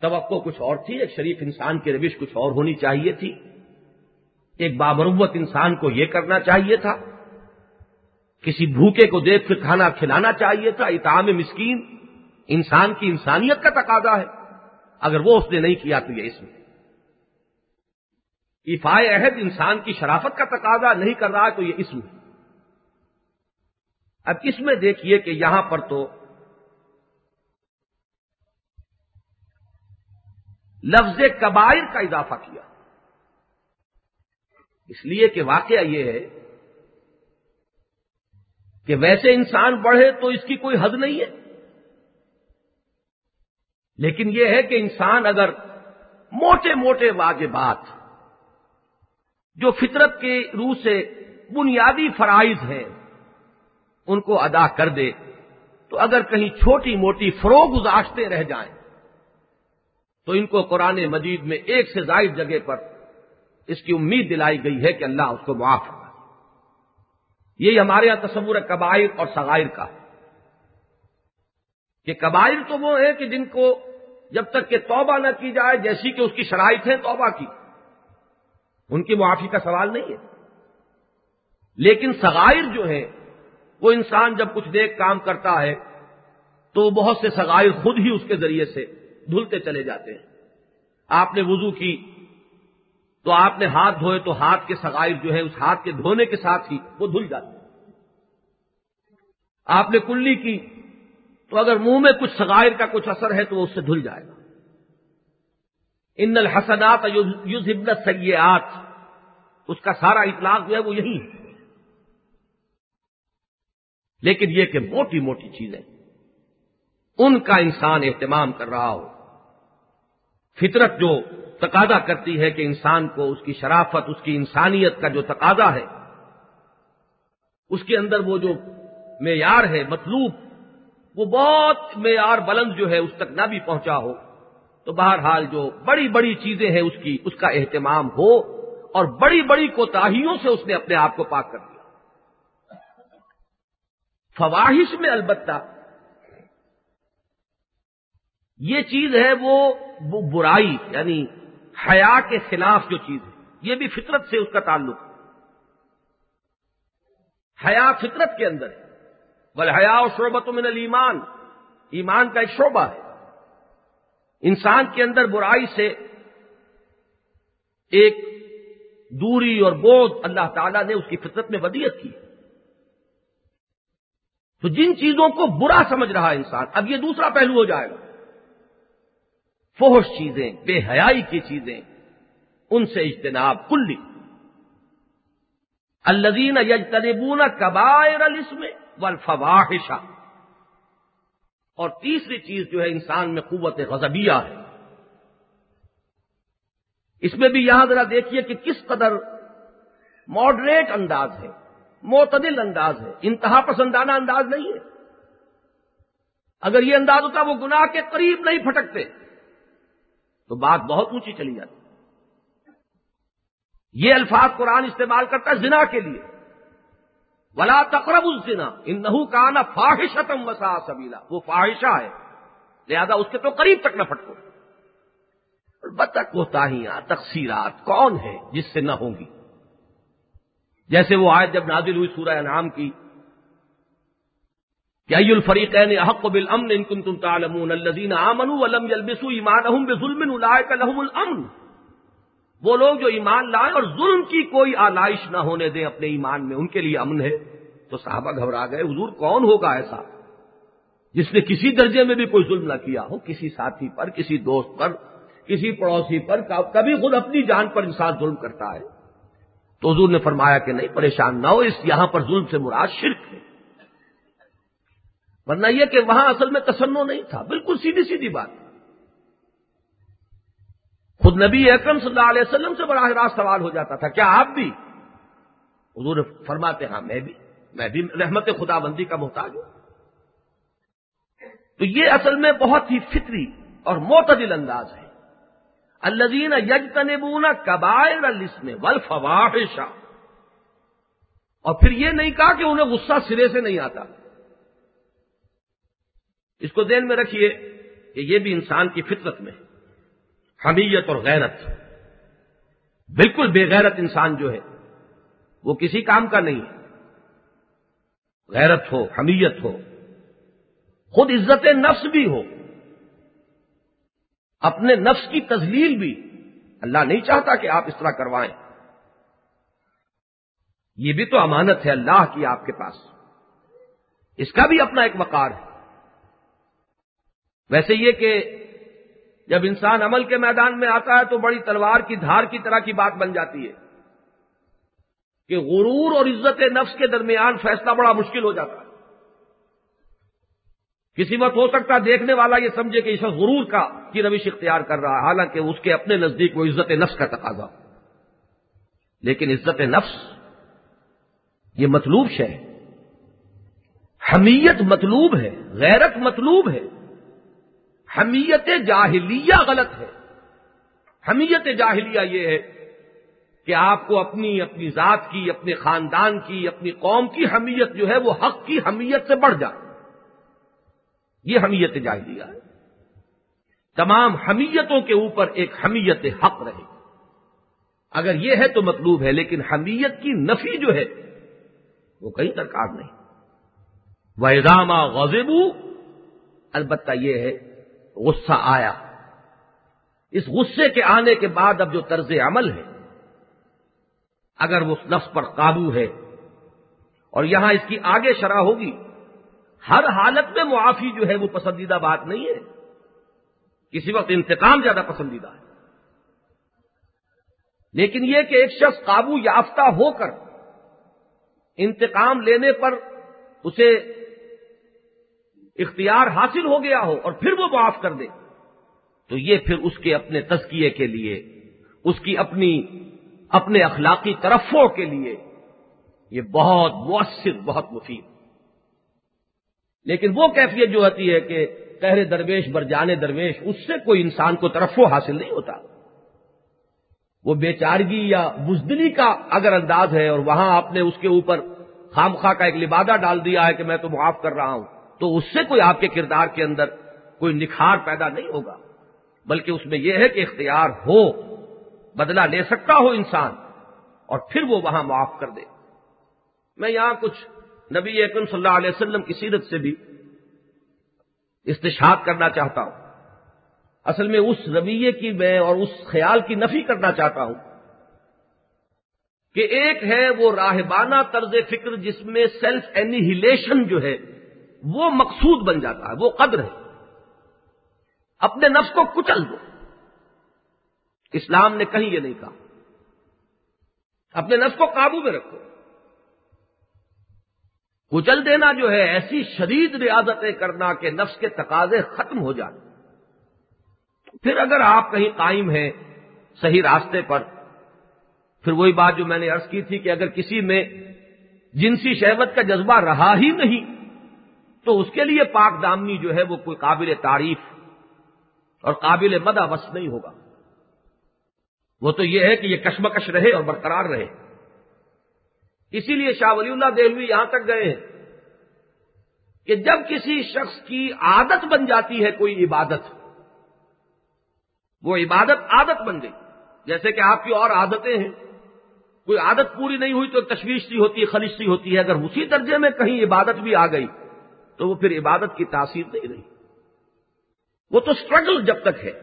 توقع کچھ اور تھی، ایک شریف انسان کی روش کچھ اور ہونی چاہیے تھی۔ ایک بابروت انسان کو یہ کرنا چاہیے تھا۔ کسی بھوکے کو دیکھ کر کھانا کھلانا چاہیے تھا۔ اتام مسکین، انسان کی انسانیت کا تقاضا ہے۔ اگر وہ اس نے نہیں کیا تو یہ اس میں افائے عہد انسان کی شرافت کا تقاضا نہیں کر رہا تو یہ اس میں اب اس میں دیکھیے کہ یہاں پر تو لفظ کبائر کا اضافہ کیا۔ اس لیے کہ واقعہ یہ ہے کہ ویسے انسان بڑھے تو اس کی کوئی حد نہیں ہے۔ لیکن یہ ہے کہ انسان اگر موٹے موٹے واجبات جو فطرت کے روح سے بنیادی فرائض ہیں ان کو ادا کر دے تو اگر کہیں چھوٹی موٹی فروغ گزاشتے رہ جائیں تو ان کو قرآن مجید میں ایک سے زائد جگہ پر اس کی امید دلائی گئی ہے کہ اللہ اس کو معاف کرا یہی ہمارے یہاں تصور قبائل اور سغائر کا۔ کہ قبائل تو وہ ہیں کہ جن کو جب تک کہ توبہ نہ کی جائے، جیسی کہ اس کی شرائط ہے توبہ کی۔ ان کی معافی کا سوال نہیں ہے۔ لیکن سغائر جو ہیں وہ انسان جب کچھ دیکھ کام کرتا ہے تو بہت سے سغائر خود ہی اس کے ذریعے سے دھلتے چلے جاتے ہیں۔ آپ نے وضو کی تو آپ نے ہاتھ دھوئے تو ہاتھ کے سغائر جو ہے اس ہاتھ کے دھونے کے ساتھ ہی وہ دھل جاتے ہیں۔ آپ نے کلی کی تو اگر منہ میں کچھ سغائر کا کچھ اثر ہے تو وہ اس سے دھل جائے گا۔ ان الحسنات یوز ابن سیات اس کا سارا اطلاق جو ہے وہ یہی ہے۔ لیکن یہ کہ موٹی موٹی چیزیں ان کا انسان اہتمام کر رہا ہو۔ فطرت جو تقاضا کرتی ہے کہ انسان کو اس کی شرافت، اس کی انسانیت کا جو تقاضا ہے، اس کے اندر وہ جو معیار ہے، مطلوب، وہ بہت معیار بلند جو ہے، اس تک نہ بھی پہنچا ہو۔ تو بہرحال جو بڑی بڑی چیزیں ہیں، اس کی، اس کا اہتمام ہو اور بڑی بڑی کوتاہیوں سے اس نے اپنے آپ کو پاک کر دیا۔ فواہش میں البتہ یہ چیز ہے وہ برائی یعنی حیا کے خلاف جو چیز ہے، یہ بھی فطرت سے اس کا تعلق حیا فطرت کے اندر ہے۔ بل حیا و شعبت من المان ایمان کا ایک شعبہ ہے۔ انسان کے اندر برائی سے ایک دوری اور بودھ اللہ تعالی نے اس کی فطرت میں ودیت کی۔ ہے تو جن چیزوں کو برا سمجھ رہا انسان، اب یہ دوسرا پہلو ہو جائے گا۔ فوش چیزیں، بے حیائی کی چیزیں، ان سے اجتناب، کلی۔ الزین یجتنبون کبائر السم والفواحشہ اور تیسری چیز جو ہے انسان میں قوت غزبیہ ہے۔ اس میں بھی یہاں ذرا دیکھیے کہ کس قدر ماڈریٹ انداز ہے۔ معتدل انداز ہے، انتہا پسندانہ انداز نہیں ہے۔ اگر یہ انداز ہوتا، وہ گناہ کے قریب نہیں پھٹکتے۔ تو بات بہت اونچی چلی جاتی۔ یہ الفاظ قرآن استعمال کرتا ہے زنا کے لیے۔ ولا تقرب الزنا ان نحو کا نا فاحشتم وسا سبیلا وہ فاحشہ ہے۔ لہذا اس کے تو قریب تک نہ پھٹکو۔ بتک کوتاہیاں تقسیرات کون ہے جس سے نہ ہوں گی؟ جیسے وہ آئے جب نازل ہوئی سورہ انعام کی کہ ای الفریقین احق بالامن ان کنتم تعلمون الذين امنوا ولم يلبسوا ایمانهم بظلم اولئک لهم الامن۔ وہ لوگ جو ایمان لائیں اور ظلم کی کوئی آلائش نہ ہونے دیں اپنے ایمان میں، ان کے لیے امن ہے۔ تو صحابہ گھبرا گئے، حضور کون ہوگا ایسا؟ جس نے کسی درجے میں بھی کوئی ظلم نہ کیا ہو، کسی ساتھی پر، کسی دوست پر، کسی پڑوسی پر کبھی خود اپنی جان پر انسان ظلم کرتا ہے۔ تو حضور نے فرمایا کہ نہیں، پریشان نہ ہو، اس یہاں پر ظلم سے مراد شرک ہے۔ ورنہ یہ کہ وہاں اصل میں تسنو نہیں تھا، بالکل سیدھی سیدھی بات۔ خود نبی اکرم صلی اللہ علیہ وسلم سے براہ راست سوال ہو جاتا تھا، کیا آپ بھی؟ حضور فرماتے ہاں میں بھی میں بھی رحمت خدا بندی کا محتاج ہوں۔ تو یہ اصل میں بہت ہی فطری اور معتدل انداز ہے۔ الزین یج تنبونا کبائر السم ولفواحشا اور پھر یہ نہیں کہا کہ انہیں غصہ سرے سے نہیں آتا. اس کو دین میں رکھیے کہ یہ بھی انسان کی فطرت میں حمیت اور غیرت. بالکل بے غیرت انسان جو ہے، وہ کسی کام کا نہیں. غیرت ہو، حمیت ہو، خود عزت نفس بھی ہو. اپنے نفس کی تزلیل بھی اللہ نہیں چاہتا کہ آپ اس طرح کروائیں۔ یہ بھی تو امانت ہے اللہ کی آپ کے پاس۔ اس کا بھی اپنا ایک وقار ہے۔ ویسے یہ کہ جب انسان عمل کے میدان میں آتا ہے تو بڑی تلوار کی دھار کی طرح کی بات بن جاتی ہے کہ غرور اور عزت نفس کے درمیان فیصلہ بڑا مشکل ہو جاتا ہے۔ کسی وقت ہو سکتا دیکھنے والا یہ سمجھے کہ اس وقت غرور کا کی روش اختیار کر رہا ہے، حالانکہ اس کے اپنے نزدیک وہ عزت نفس کا تقاضا۔ لیکن عزت نفس یہ مطلوب شے حمیت مطلوب ہے، غیرت مطلوب ہے۔ حمیت جاہلیہ غلط ہے۔ حمیت جاہلیہ یہ ہے کہ آپ کو اپنی اپنی ذات کی، اپنے خاندان کی، اپنی قوم کی حمیت جو ہے وہ حق کی حمیت سے بڑھ جائے۔ یہ حمیت جاہلیہ ہے۔ تمام حمیتوں کے اوپر ایک حمیت حق رہے۔ اگر یہ ہے تو مطلوب ہے، لیکن حمیت کی نفی جو ہے، وہ کہیں درکار نہیں۔ ویزامہ غزبو البتہ یہ ہے، غصہ آیا۔ اس غصے کے آنے کے بعد اب جو طرز عمل ہے، اگر وہ نفس پر قابو ہے، اور یہاں اس کی آگے شرح ہوگی ہر حالت میں معافی جو ہے وہ پسندیدہ بات نہیں ہے۔ کسی وقت انتقام زیادہ پسندیدہ ہے۔ لیکن یہ کہ ایک شخص قابو یافتہ ہو کر انتقام لینے پر اسے اختیار حاصل ہو گیا ہو اور پھر وہ معاف کر دے، تو یہ پھر اس کے اپنے تزکیے کے لیے، اس کی اپنی، اپنے اخلاقی طرفوں کے لیے یہ بہت مؤثر، بہت مفید۔ لیکن وہ کیفیت جو ہوتی ہے کہ کہرے درویش بر جانے درویش، اس سے کوئی انسان کو طرفوں حاصل نہیں ہوتا۔ وہ بیچارگی یا بزدلی کا اگر انداز ہے اور وہاں آپ نے اس کے اوپر خامخواہ کا ایک لبادہ ڈال دیا ہے کہ میں تو معاف کر رہا ہوں، تو اس سے کوئی آپ کے کردار کے اندر کوئی نکھار پیدا نہیں ہوگا۔ بلکہ اس میں یہ ہے کہ اختیار ہو، بدلہ لے سکتا ہو انسان اور پھر وہ وہاں معاف کر دے۔ میں یہاں کچھ نبی اکرم صلی اللہ علیہ وسلم کی سیرت سے بھی استشاد کرنا چاہتا ہوں۔ اصل میں اس رویے کی میں اور اس خیال کی نفی کرنا چاہتا ہوں کہ ایک ہے وہ راہبانہ طرز فکر جس میں سیلف اینیہیلیشن جو ہے وہ مقصود بن جاتا ہے، وہ قدر ہے۔ اپنے نفس کو کچل دو۔ اسلام نے کہیں یہ نہیں کہا۔ اپنے نفس کو قابو میں رکھو۔ کچل دینا جو ہے، ایسی شدید ریاضتیں کرنا کہ نفس کے تقاضے ختم ہو جائیں۔ پھر اگر آپ کہیں قائم ہیں صحیح راستے پر، پھر وہی بات جو میں نے ارض کی تھی کہ اگر کسی میں جنسی شہوت کا جذبہ رہا ہی نہیں، تو اس کے لیے پاک دامنی جو ہے وہ کوئی قابل تعریف اور قابل مدہ وس نہیں ہوگا۔ وہ تو یہ ہے کہ یہ کشمکش رہے اور برقرار رہے۔ اسی لیے شاہ ولی اللہ دہلوی یہاں تک گئے ہیں کہ جب کسی شخص کی عادت بن جاتی ہے کوئی عبادت، وہ عبادت عادت بن گئی۔ جیسے کہ آپ کی اور عادتیں ہیں۔ کوئی عادت پوری نہیں ہوئی تو تشویش سی ہوتی ہے خلش سی ہوتی ہے۔ اگر اسی درجے میں کہیں عبادت بھی آ گئی تو وہ پھر عبادت کی تاثیر نہیں رہی۔ وہ تو اسٹرگل جب تک ہے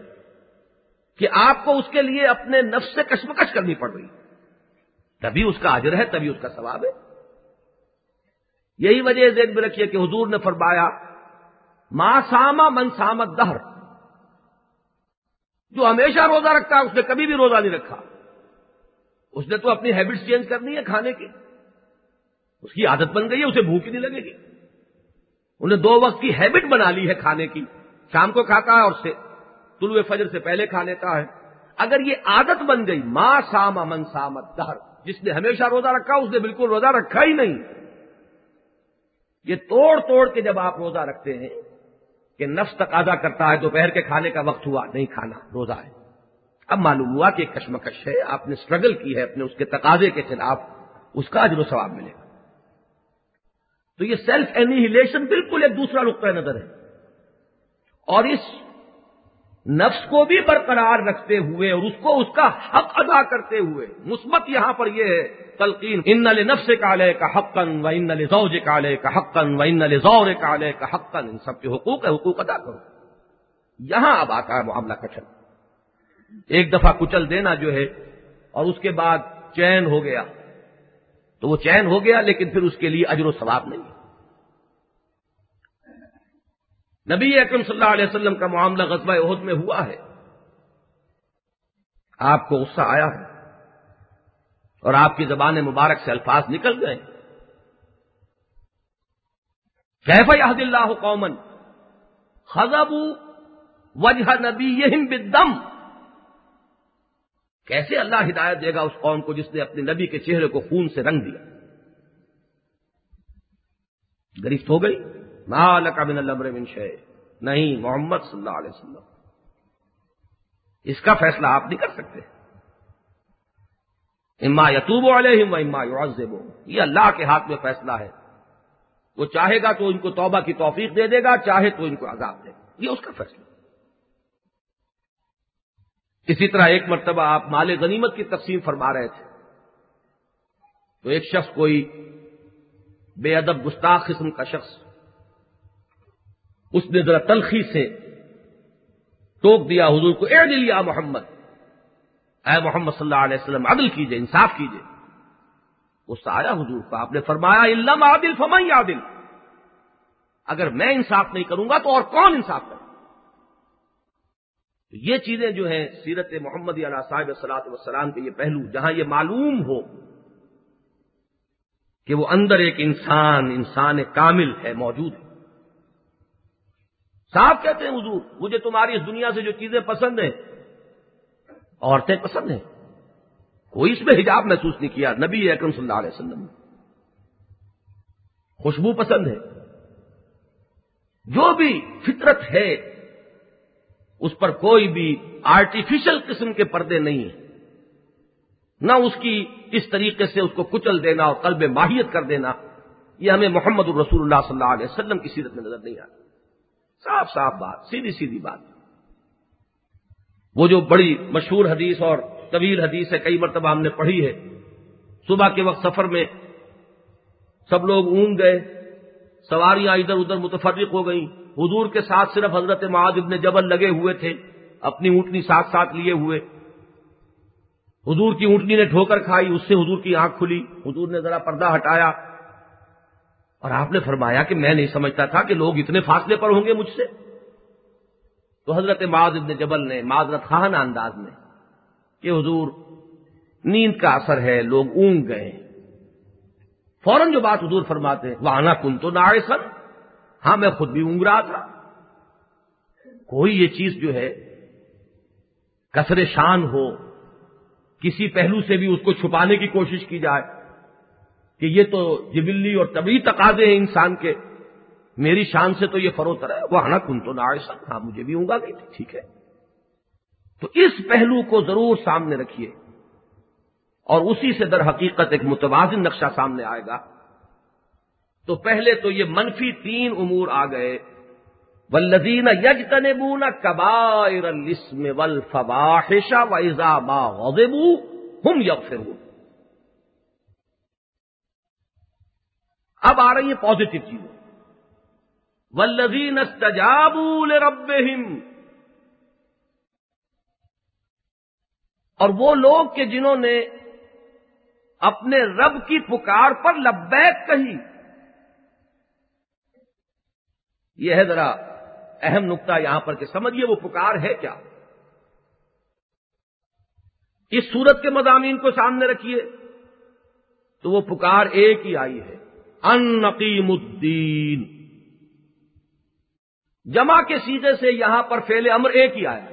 کہ آپ کو اس کے لیے اپنے نفس سے کشمکش کرنی پڑ رہی۔ ہے تبھی اس کا اجر ہے، تبھی اس کا ثواب ہے۔ یہی وجہ ذہن میں رکھیے کہ حضور نے فرمایا ماں ساما من سامت دہر جو ہمیشہ روزہ رکھتا ہے، اس نے کبھی بھی روزہ نہیں رکھا۔ اس نے تو اپنی ہیبٹس چینج کرنی ہے کھانے کی۔ اس کی عادت بن گئی ہے، اسے بھوک نہیں لگے گی۔ انہیں دو وقت کی ہیبٹ بنا لی ہے کھانے کی۔ شام کو کھاتا ہے اور سے طلوع فجر سے پہلے کھا لیتا ہے۔ اگر یہ عادت بن گئی ماں سام من سامت دہر، جس نے ہمیشہ روزہ رکھا، اس نے بالکل روزہ رکھا ہی نہیں۔ یہ توڑ توڑ کے جب آپ روزہ رکھتے ہیں کہ نفس تقاضا کرتا ہے، دوپہر کے کھانے کا وقت ہوا، نہیں کھانا، روزہ ہے۔ اب معلوم ہوا کہ ایک کشمکش ہے، آپ نے اسٹرگل کی ہے اپنے اس کے تقاضے کے خلاف، اس کا اجر و ثواب ملے گا۔ تو یہ سیلف اینیہیلیشن بالکل ایک دوسرا نقطۂ نظر ہے۔ اور اس نفس کو بھی برقرار رکھتے ہوئے اور اس کو اس کا حق ادا کرتے ہوئے۔ مثبت یہاں پر یہ ہے، تلقین۔ ان نل نفس کالے کا حقن و ان زوج کالے کا حقن و ان زور کالے کا حقن ان سب کے حقوق ہے حقوق ادا کرو۔ یہاں اب آتا ہے معاملہ کچل۔ ایک دفعہ کچل دینا جو ہے اور اس کے بعد چین ہو گیا۔ تو وہ چین ہو گیا، لیکن پھر اس کے لیے اجر و ثواب نہیں۔ نبی اکرم صلی اللہ علیہ وسلم کا معاملہ غزبہ عہد میں ہوا ہے۔ آپ کو غصہ آیا ہے اور آپ کی زبان مبارک سے الفاظ نکل گئے۔ کیف یاد اللہ قومن خزب وجہ نبی بدم کیسے اللہ ہدایت دے گا اس قوم کو جس نے اپنے نبی کے چہرے کو خون سے رنگ دیا؟ گرفت ہو گئی۔ من البر من شے نہیں، محمد صلی اللہ علیہ وسلم۔ اس کا فیصلہ آپ نہیں کر سکتے۔ اما یتوب علیہم و اما یعذب یہ اللہ کے ہاتھ میں فیصلہ ہے۔ وہ چاہے گا تو ان کو توبہ کی توفیق دے دے گا، چاہے تو ان کو عذاب دے۔ یہ اس کا فیصلہ اسی طرح ایک مرتبہ آپ مال غنیمت کی تقسیم فرما رہے تھے۔ تو ایک شخص کوئی بے ادب گستاخ قسم کا شخص اس نے ذرا تلخی سے ٹوک دیا، حضور کو اے دل یا محمد۔ اے محمد صلی اللہ علیہ وسلم، عدل کیجیے، انصاف کیجیے۔ اس آیا حضور کو آپ نے فرمایا علم عادل فمائی عادل اگر میں انصاف نہیں کروں گا تو اور کون انصاف کرے؟ یہ چیزیں جو ہیں، سیرت محمد علیہ صاحب صلاحت وسلام کے یہ پہلو، جہاں یہ معلوم ہو کہ وہ اندر ایک انسان انسان کامل ہے، موجود ہے۔ صاحب کہتے ہیں، حضور، مجھے تمہاری اس دنیا سے جو چیزیں پسند ہیں، عورتیں پسند ہیں۔ کوئی اس میں حجاب محسوس نہیں کیا، نبی اکرم صلی اللہ علیہ وسلم۔ خوشبو پسند ہے۔ جو بھی فطرت ہے، اس پر کوئی بھی آرٹیفیشل قسم کے پردے نہیں ہیں۔ نہ اس کی اس طریقے سے اس کو کچل دینا اور قلب ماہیت کر دینا، یہ ہمیں محمد الرسول اللہ صلی اللہ علیہ وسلم کی سیرت میں نظر نہیں آتا صاف صاف بات، سیدھی سیدھی بات۔ وہ جو بڑی مشہور حدیث اور طویل حدیث ہے، کئی مرتبہ ہم نے پڑھی ہے۔ صبح کے وقت سفر میں سب لوگ اونگ گئے، سواریاں ادھر ادھر متفرق ہو گئیں۔ حضور کے ساتھ صرف حضرت معاذ ابن جبل لگے ہوئے تھے، اپنی اونٹنی ساتھ ساتھ لیے ہوئے۔ حضور کی اونٹنی نے ٹھوکر کھائی، اس سے حضور کی آنکھ کھلی۔ حضور نے ذرا پردہ ہٹایا۔ اور آپ نے فرمایا کہ میں نہیں سمجھتا تھا کہ لوگ اتنے فاصلے پر ہوں گے مجھ سے۔ تو حضرت معاذ ابن جبل نے معذرت خان انداز میں، کہ حضور، نیند کا اثر ہے، لوگ اونگ گئے۔ فوراً جو بات حضور فرماتے ہیں وہ آنا کن تو نہ سن ہاں میں خود بھی اونگ رہا تھا۔ کوئی یہ چیز جو ہے کثر شان ہو، کسی پہلو سے بھی اس کو چھپانے کی کوشش کی جائے۔ کہ یہ تو جبلی اور طبی تقاضے ہیں انسان کے۔ میری شان سے تو یہ فروتر ہے۔ وہ آنا کن تو نہ ہاں مجھے بھی اونگا گئی تھی، ٹھیک ہے۔ تو اس پہلو کو ضرور سامنے رکھیے۔ اور اسی سے در حقیقت ایک متوازن نقشہ سامنے آئے گا۔ تو پہلے تو یہ منفی تین امور آ گئے۔ ولزین یج تن بونا کبائر السم ول فواہشا ویزا با ہم یگ اب آ رہی ہے پازیٹو چیزیں۔ ولزین استجابول رب اور وہ لوگ کہ جنہوں نے اپنے رب کی پکار پر لبیک کہی۔ یہ ہے ذرا اہم نقطہ یہاں پر کہ سمجھیے وہ پکار ہے کیا۔ اس صورت کے مضامین کو سامنے رکھیے تو وہ پکار ایک ہی آئی ہے۔ ان نقیم الدین۔ جمع کے سیدھے سے یہاں پر فیل امر ایک ہی آیا۔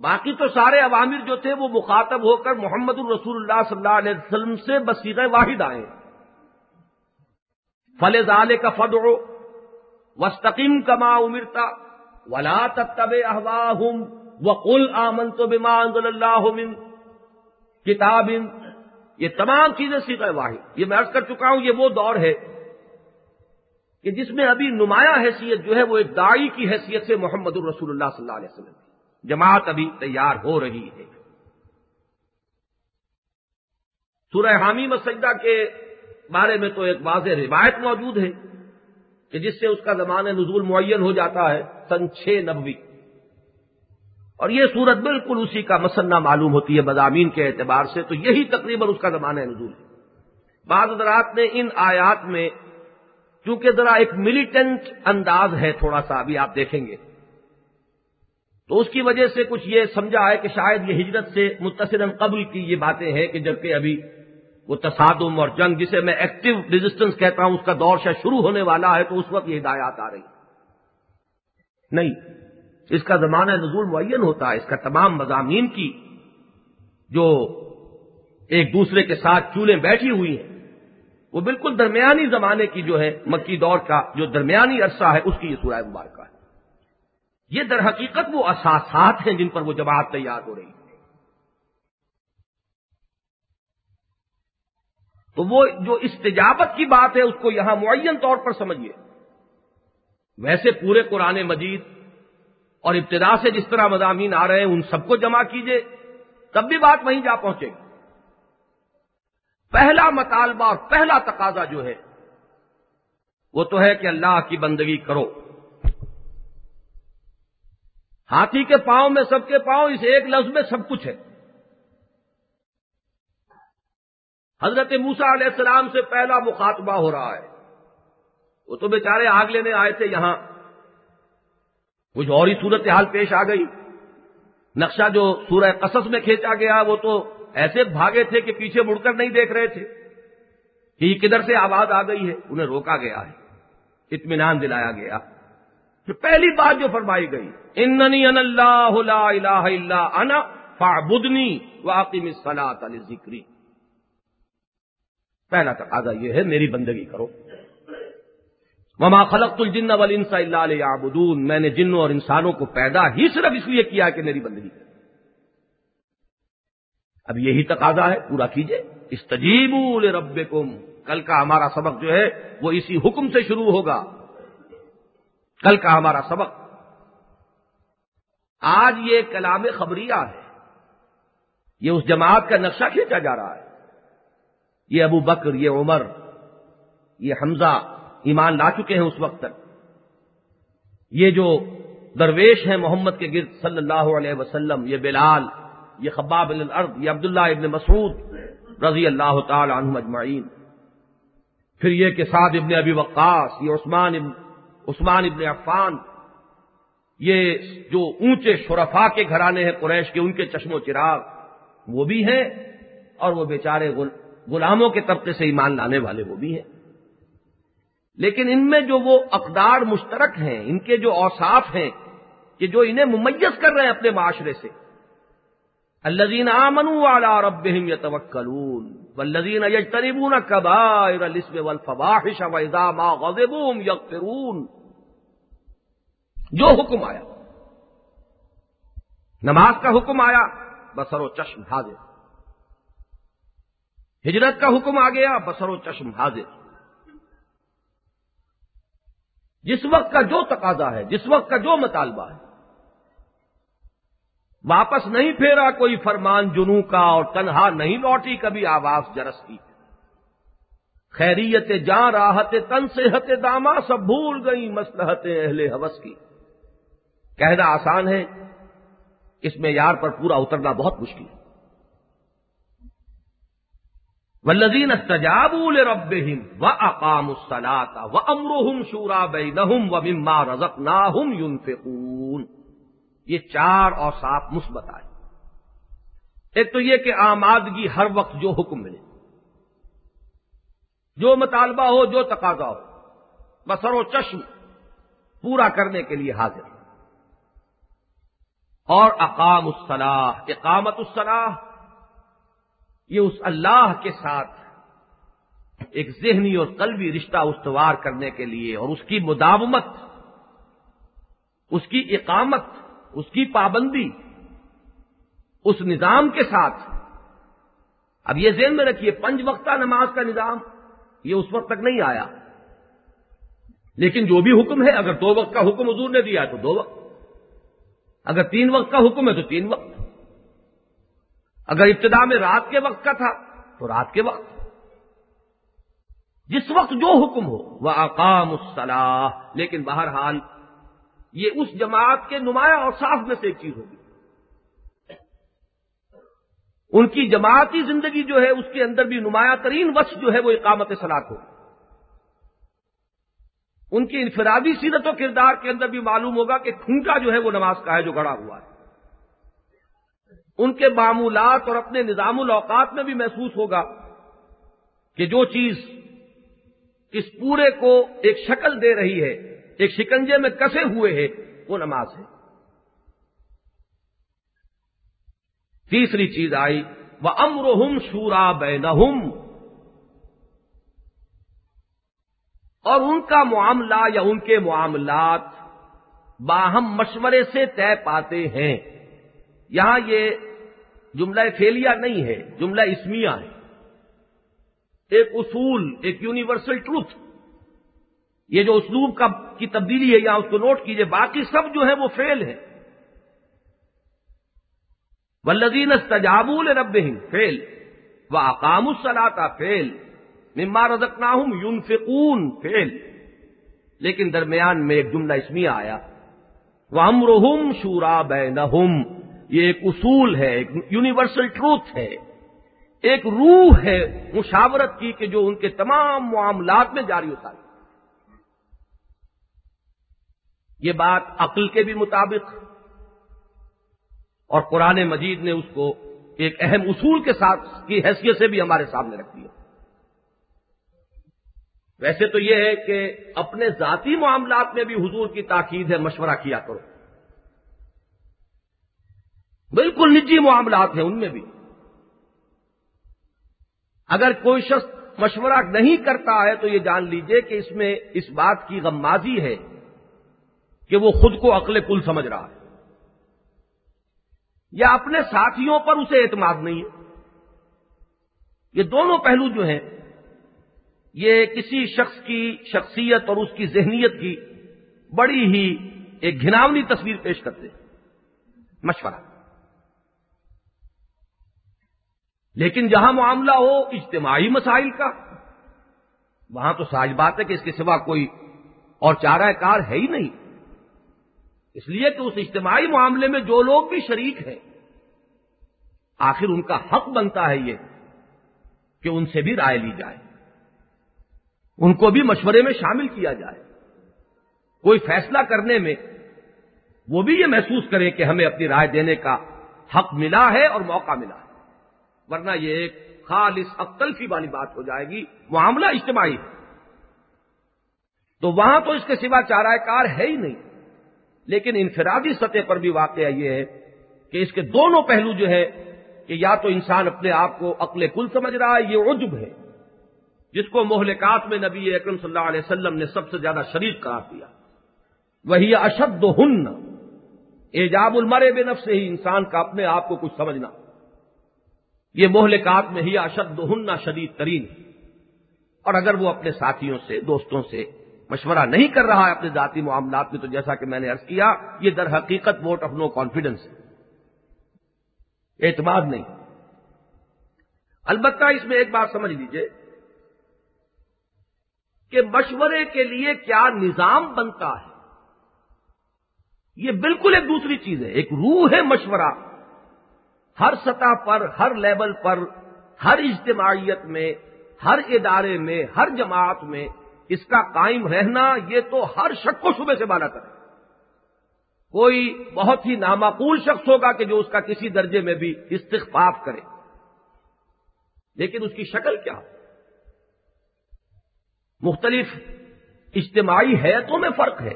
باقی تو سارے عوامر جو تھے وہ مخاطب ہو کر محمد الرسول اللہ صلی اللہ علیہ وسلم سے بصیغ واحد آئے۔ فل زالے کا فد وسطیم کما امرتا ولا تب احواہ وقل آمن تو بیمان اللہ کتاب یہ تمام چیزیں سیکھے واحد۔ یہ میں عرض کر چکا ہوں، یہ وہ دور ہے کہ جس میں ابھی نمایاں حیثیت جو ہے وہ ایک دائی کی حیثیت سے محمد الرسول اللہ صلی اللہ علیہ وسلم جماعت ابھی تیار ہو رہی ہے۔ سورہ حامی مسجدہ کے بارے میں تو ایک واضح روایت موجود ہے کہ جس سے اس کا زمانہ نزول معین ہو جاتا ہے، سن چھ نبوی۔ اور یہ صورت بالکل اسی کا مسنہ معلوم ہوتی ہے مضامین کے اعتبار سے، تو یہی تقریباً اس کا زمانہ نزول ہے۔ بعض حضرات نے ان آیات میں، چونکہ ذرا ایک ملیٹنٹ انداز ہے تھوڑا سا، ابھی آپ دیکھیں گے۔ تو اس کی وجہ سے کچھ یہ سمجھا ہے کہ شاید یہ ہجرت سے متصر قبل کی یہ باتیں ہیں کہ جبکہ ابھی وہ تصادم اور جنگ، جسے میں ایکٹیو ریزسٹنس کہتا ہوں، اس کا دور شاید شروع ہونے والا ہے، تو اس وقت یہ ہدایات آ رہی نہیں اس کا زمانہ نزول معین ہوتا ہے، اس کا تمام مضامین کی جو ایک دوسرے کے ساتھ چولیں بیٹھی ہوئی ہیں، وہ بالکل درمیانی زمانے کی جو ہے مکی دور کا جو درمیانی عرصہ ہے، اس کی یہ سورہ مبارکہ ہے۔ یہ در حقیقت وہ اساسات ہیں جن پر وہ جماعت تیار ہو رہی ہے۔ تو وہ جو استجابت کی بات ہے، اس کو یہاں معین طور پر سمجھیے۔ ویسے پورے قرآن مجید اور ابتدا سے جس طرح مضامین آ رہے ہیں، ان سب کو جمع کیجیے تب بھی بات وہیں جا پہنچے گی۔ پہلا مطالبہ اور پہلا تقاضا جو ہے، وہ تو ہے کہ اللہ کی بندگی کرو۔ ہاتھی کے پاؤں میں سب کے پاؤں، اس ایک لفظ میں سب کچھ ہے۔ حضرت موسا علیہ السلام سے پہلا مخاطبہ ہو رہا ہے۔ وہ تو بیچارے آگ لینے آئے تھے یہاں۔ کچھ اور ہی صورت حال پیش آ گئی۔ نقشہ جو سورہ قصص میں کھینچا گیا، وہ تو ایسے بھاگے تھے کہ پیچھے مڑ کر نہیں دیکھ رہے تھے۔ کہ یہ کدھر سے آواز آ گئی ہے، انہیں روکا گیا ہے، اطمینان دلایا گیا۔ پہلی بات جو فرمائی گئی، اننی ان اللہ لا الہ الا انا فعبدنی واقم الصلاۃ لذکری پہلا تقاضا یہ ہے، میری بندگی کرو۔ وما خلقت الجن والانس الا ليعبدون۔ میں نے جنوں اور انسانوں کو پیدا ہی صرف اس لیے کیا کہ میری بندگی۔ اب یہی تقاضا ہے، پورا کیجیے۔ استجیبوا لربکم۔ کل کا ہمارا سبق جو ہے، وہ اسی حکم سے شروع ہوگا۔ کل کا ہمارا سبق۔ آج یہ کلام خبریہ ہے۔ یہ اس جماعت کا نقشہ کھینچا جا رہا ہے۔ یہ ابو بکر، یہ عمر، یہ حمزہ۔ ایمان لا چکے ہیں اس وقت تک۔ یہ جو درویش ہیں محمد کے گرد صلی اللہ علیہ وسلم، یہ بلال، یہ خباب الارض، یہ عبداللہ ابن مسعود رضی اللہ تعالی عنہ اجمعین۔ پھر یہ کہ سعد ابن ابی وقاص، یہ عثمان ابن عثمان ابن عفان، یہ جو اونچے شرفا کے گھرانے ہیں قریش کے، ان کے چشم و چراغ، وہ بھی ہیں اور وہ بیچارے غلاموں کے طبقے سے ایمان لانے والے وہ بھی ہیں۔ لیکن ان میں جو وہ اقدار مشترک ہیں، ان کے جو اوصاف ہیں، کہ جو انہیں ممیز کر رہے ہیں اپنے معاشرے سے۔ الزین آمن والا ربہم یتوکلون والذین یجتنبون کبائر الاسم والفواحش واذا ما غضبوا یغفرون۔ جو حکم آیا۔ نماز کا حکم آیا بسر و چشم حاضر ہجرت کا حکم آ گیا بسر و چشم حاضر جس وقت کا جو تقاضا ہے، جس وقت کا جو مطالبہ ہے۔ واپس نہیں پھیرا کوئی فرمان جنو کا اور تنہا نہیں لوٹی کبھی آواز جرس کی۔ خیریت جاں، راحت تن سے داما، سب بھول گئی مسلحت اہل حوث کی۔ کہنا آسان ہے، اس میں یار پر پورا اترنا بہت مشکل ہے۔ ولزین استجابول رب و اقام السلاتا و امروہم شورا بے نہم و مما رزق ناہم یہ چار اور صاف مثبت آئے۔ ایک تو یہ کہ آمادگی ہر وقت جو حکم ملے۔ جو مطالبہ ہو، جو تقاضا ہو۔ بسر و چشم پورا کرنے کے لیے حاضر۔ اور اقام الصلاح اقامت الصلاح یہ اس اللہ کے ساتھ ایک ذہنی اور قلبی رشتہ استوار کرنے کے لیے اور اس کی مداومت، اس کی اقامت، اس کی پابندی، اس نظام کے ساتھ۔ اب یہ ذہن میں رکھیے، پنج وقتہ نماز کا نظام، یہ اس وقت تک نہیں آیا۔ لیکن جو بھی حکم ہے، اگر دو وقت کا حکم حضور نے دیا تو دو وقت۔ اگر تین وقت کا حکم ہے تو تین وقت۔ اگر ابتدا میں رات کے وقت کا تھا تو رات کے وقت۔ جس وقت جو حکم ہو وہ اقام الصلاح لیکن بہرحال یہ اس جماعت کے نمایاں اور صاف میں سے ایک چیز ہوگی۔ ان کی جماعتی زندگی جو ہے، اس کے اندر بھی نمایاں ترین وقت جو ہے، وہ اقامت سلاط ہوگی ان کی انفرادی سیرت و کردار کے اندر بھی معلوم ہوگا کہ کھونٹا جو ہے، وہ نماز کا ہے جو گڑا ہوا ہے۔ ان کے معمولات اور اپنے نظام الاوقات میں بھی محسوس ہوگا کہ جو چیز اس پورے کو ایک شکل دے رہی ہے، ایک شکنجے میں کسے ہوئے ہے وہ نماز ہے۔ تیسری چیز آئی وہ امرحم شورا بینہم اور ان کا معاملہ یا ان کے معاملات باہم مشورے سے طے پاتے ہیں۔ یہاں یہ جملہ فیلیا نہیں ہے، جملہ اسمیا ہے۔ ایک اصول، ایک یونیورسل ٹروتھ۔ یہ جو اسلوب کا کی تبدیلی ہے یہاں اس کو نوٹ کیجیے، باقی سب جو ہے وہ فیل ہے ولدین استجابول رب فیل۔ وہ اقام الصلاح فیل۔ مما رزقناہم ينفقون، فیل۔ لیکن درمیان میں ایک جملہ اسمیہ آیا۔ وہ امرحم شورا بینہم یہ ایک اصول ہے، ایک یونیورسل ٹروتھ ہے۔ ایک روح ہے مشاورت کی کہ جو ان کے تمام معاملات میں جاری ہوتا ہے۔ یہ بات عقل کے بھی مطابق اور قرآن مجید نے اس کو ایک اہم اصول کے ساتھ کی حیثیت سے بھی ہمارے سامنے رکھ دیا۔ ویسے تو یہ ہے کہ اپنے ذاتی معاملات میں بھی حضور کی تاکید ہے، مشورہ کیا کرو۔ بالکل نجی معاملات ہیں ان میں بھی۔ اگر کوئی شخص مشورہ نہیں کرتا ہے تو یہ جان لیجیے کہ اس میں اس بات کی غمازی ہے کہ وہ خود کو عقل کل سمجھ رہا ہے۔ یا اپنے ساتھیوں پر اسے اعتماد نہیں ہے۔ یہ دونوں پہلو جو ہیں، یہ کسی شخص کی شخصیت اور اس کی ذہنیت کی بڑی ہی ایک گھناونی تصویر پیش کرتے ہیں۔ مشورہ۔ لیکن جہاں معاملہ ہو اجتماعی مسائل کا، وہاں تو ساج بات ہے کہ اس کے سوا کوئی اور چارہ کار ہے ہی نہیں۔ اس لیے کہ اس اجتماعی معاملے میں جو لوگ بھی شریک ہیں، آخر ان کا حق بنتا ہے یہ کہ ان سے بھی رائے لی جائے۔ ان کو بھی مشورے میں شامل کیا جائے۔ کوئی فیصلہ کرنے میں وہ بھی یہ محسوس کریں کہ ہمیں اپنی رائے دینے کا حق ملا ہے اور موقع ملا ہے۔ ورنہ یہ ایک خالص اقتلفی والی بات ہو جائے گی، معاملہ اجتماعی ہے۔ تو وہاں تو اس کے سوا چارہ کار ہے ہی نہیں۔ لیکن انفرادی سطح پر بھی واقعہ یہ ہے کہ اس کے دونوں پہلو جو ہے کہ یا تو انسان اپنے آپ کو عقل کل سمجھ رہا ہے، یہ عجب ہے۔ جس کو مہلکات میں نبی اکرم صلی اللہ علیہ وسلم نے سب سے زیادہ شریف قرار دیا۔ وہی اشد ہن ایجاب المرے بے نف سے ہی انسان کا اپنے آپ کو کچھ سمجھنا۔ یہ مہلکات میں ہی اشد ہن شدید ترین۔ اور اگر وہ اپنے ساتھیوں سے، دوستوں سے مشورہ نہیں کر رہا ہے اپنے ذاتی معاملات میں، تو جیسا کہ میں نے ارض کیا، یہ در حقیقت ووٹ آف نو کانفیڈنس ہے۔ اعتماد نہیں۔ البتہ اس میں ایک بات سمجھ لیجیے کہ مشورے کے لیے کیا نظام بنتا ہے۔ یہ بالکل ایک دوسری چیز ہے۔ ایک روح ہے مشورہ۔ ہر سطح پر، ہر لیول پر، ہر اجتماعیت میں، ہر ادارے میں، ہر جماعت میں اس کا قائم رہنا یہ تو ہر شک کو صبح سے بالا کرے کوئی بہت ہی نامعقول شخص ہوگا کہ جو اس کا کسی درجے میں بھی استخفاف کرے۔ لیکن اس کی شکل کیا؟ مختلف اجتماعی حیتوں میں فرق ہے۔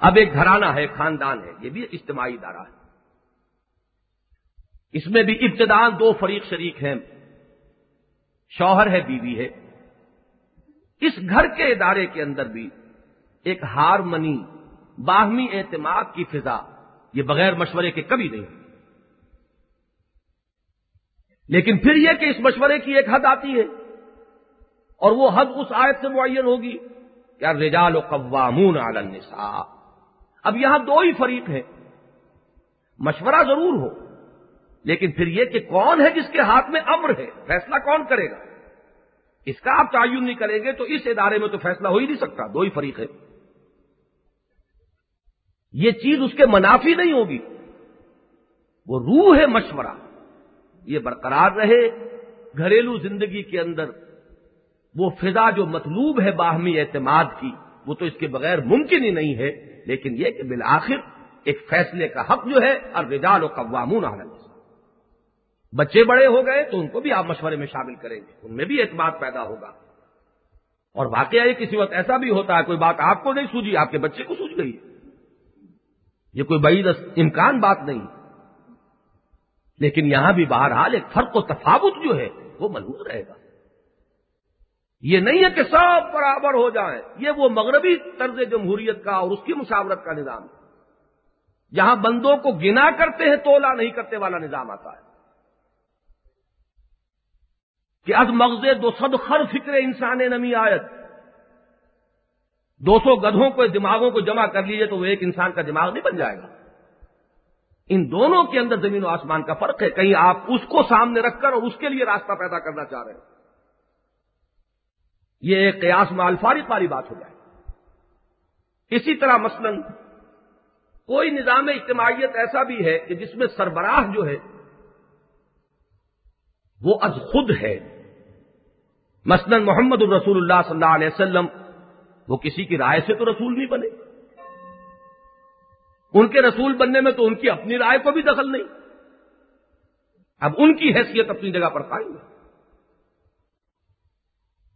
اب ایک گھرانہ ہے، خاندان ہے، یہ بھی اجتماعی ادارہ ہے۔ اس میں بھی ابتدان دو فریق شریک ہیں۔ شوہر ہے، بیوی ہے۔ اس گھر کے ادارے کے اندر بھی ایک ہارمنی باہمی اعتماد کی فضا، یہ بغیر مشورے کے کبھی نہیں۔ لیکن پھر یہ کہ اس مشورے کی ایک حد آتی ہے اور وہ حد اس آیت سے معین ہوگی کیا رجال و قوامون علی النساء۔ اب یہاں دو ہی فریق ہیں۔ مشورہ ضرور ہو۔ لیکن پھر یہ کہ کون ہے جس کے ہاتھ میں امر ہے؟ فیصلہ کون کرے گا؟ اس کا آپ تعین نہیں کریں گے تو اس ادارے میں تو فیصلہ ہو ہی نہیں سکتا، دو ہی فریق ہے یہ چیز اس کے منافی نہیں ہوگی۔ وہ روح ہے مشورہ۔ یہ برقرار رہے۔ گھریلو زندگی کے اندر وہ فضا جو مطلوب ہے باہمی اعتماد کی، وہ تو اس کے بغیر ممکن ہی نہیں ہے۔ لیکن یہ کہ بالآخر ایک فیصلے کا حق جو ہے اور رجال و قوامون عالم بچے بڑے ہو گئے تو ان کو بھی آپ مشورے میں شامل کریں گے، ان میں بھی اعتماد پیدا ہوگا۔ اور واقعہ یہ کسی وقت ایسا بھی ہوتا ہے، کوئی بات آپ کو نہیں سوجی آپ کے بچے کو سوج گئی۔ یہ کوئی بعید امکان بات نہیں۔ لیکن یہاں بھی بہرحال ایک فرق و تفاوت جو ہے، وہ ملوز رہے گا۔ یہ نہیں ہے کہ سب برابر ہو جائیں، یہ وہ مغربی طرز جمہوریت کا اور اس کی مشاورت کا نظام ہے۔ جہاں بندوں کو گنا کرتے ہیں، تولا نہیں کرتے والا نظام آتا ہے۔ کہ از مغز دو سد خر فکر انسان نمی آیت۔ دو سو گدھوں کو، دماغوں کو جمع کر لیجیے تو وہ ایک انسان کا دماغ نہیں بن جائے گا۔ ان دونوں کے اندر زمین و آسمان کا فرق ہے۔ کہیں آپ اس کو سامنے رکھ کر اور اس کے لیے راستہ پیدا کرنا چاہ رہے ہیں۔ یہ ایک قیاس میں الفارق والی بات ہو جائے۔ اسی طرح مثلا کوئی نظام اجتماعیت ایسا بھی ہے کہ جس میں سربراہ جو ہے وہ از خود ہے۔ مثلا محمد الرسول اللہ صلی اللہ علیہ وسلم، وہ کسی کی رائے سے تو رسول نہیں بنے۔ ان کے رسول بننے میں تو ان کی اپنی رائے کو بھی دخل نہیں۔ اب ان کی حیثیت اپنی جگہ پر قائم ہے۔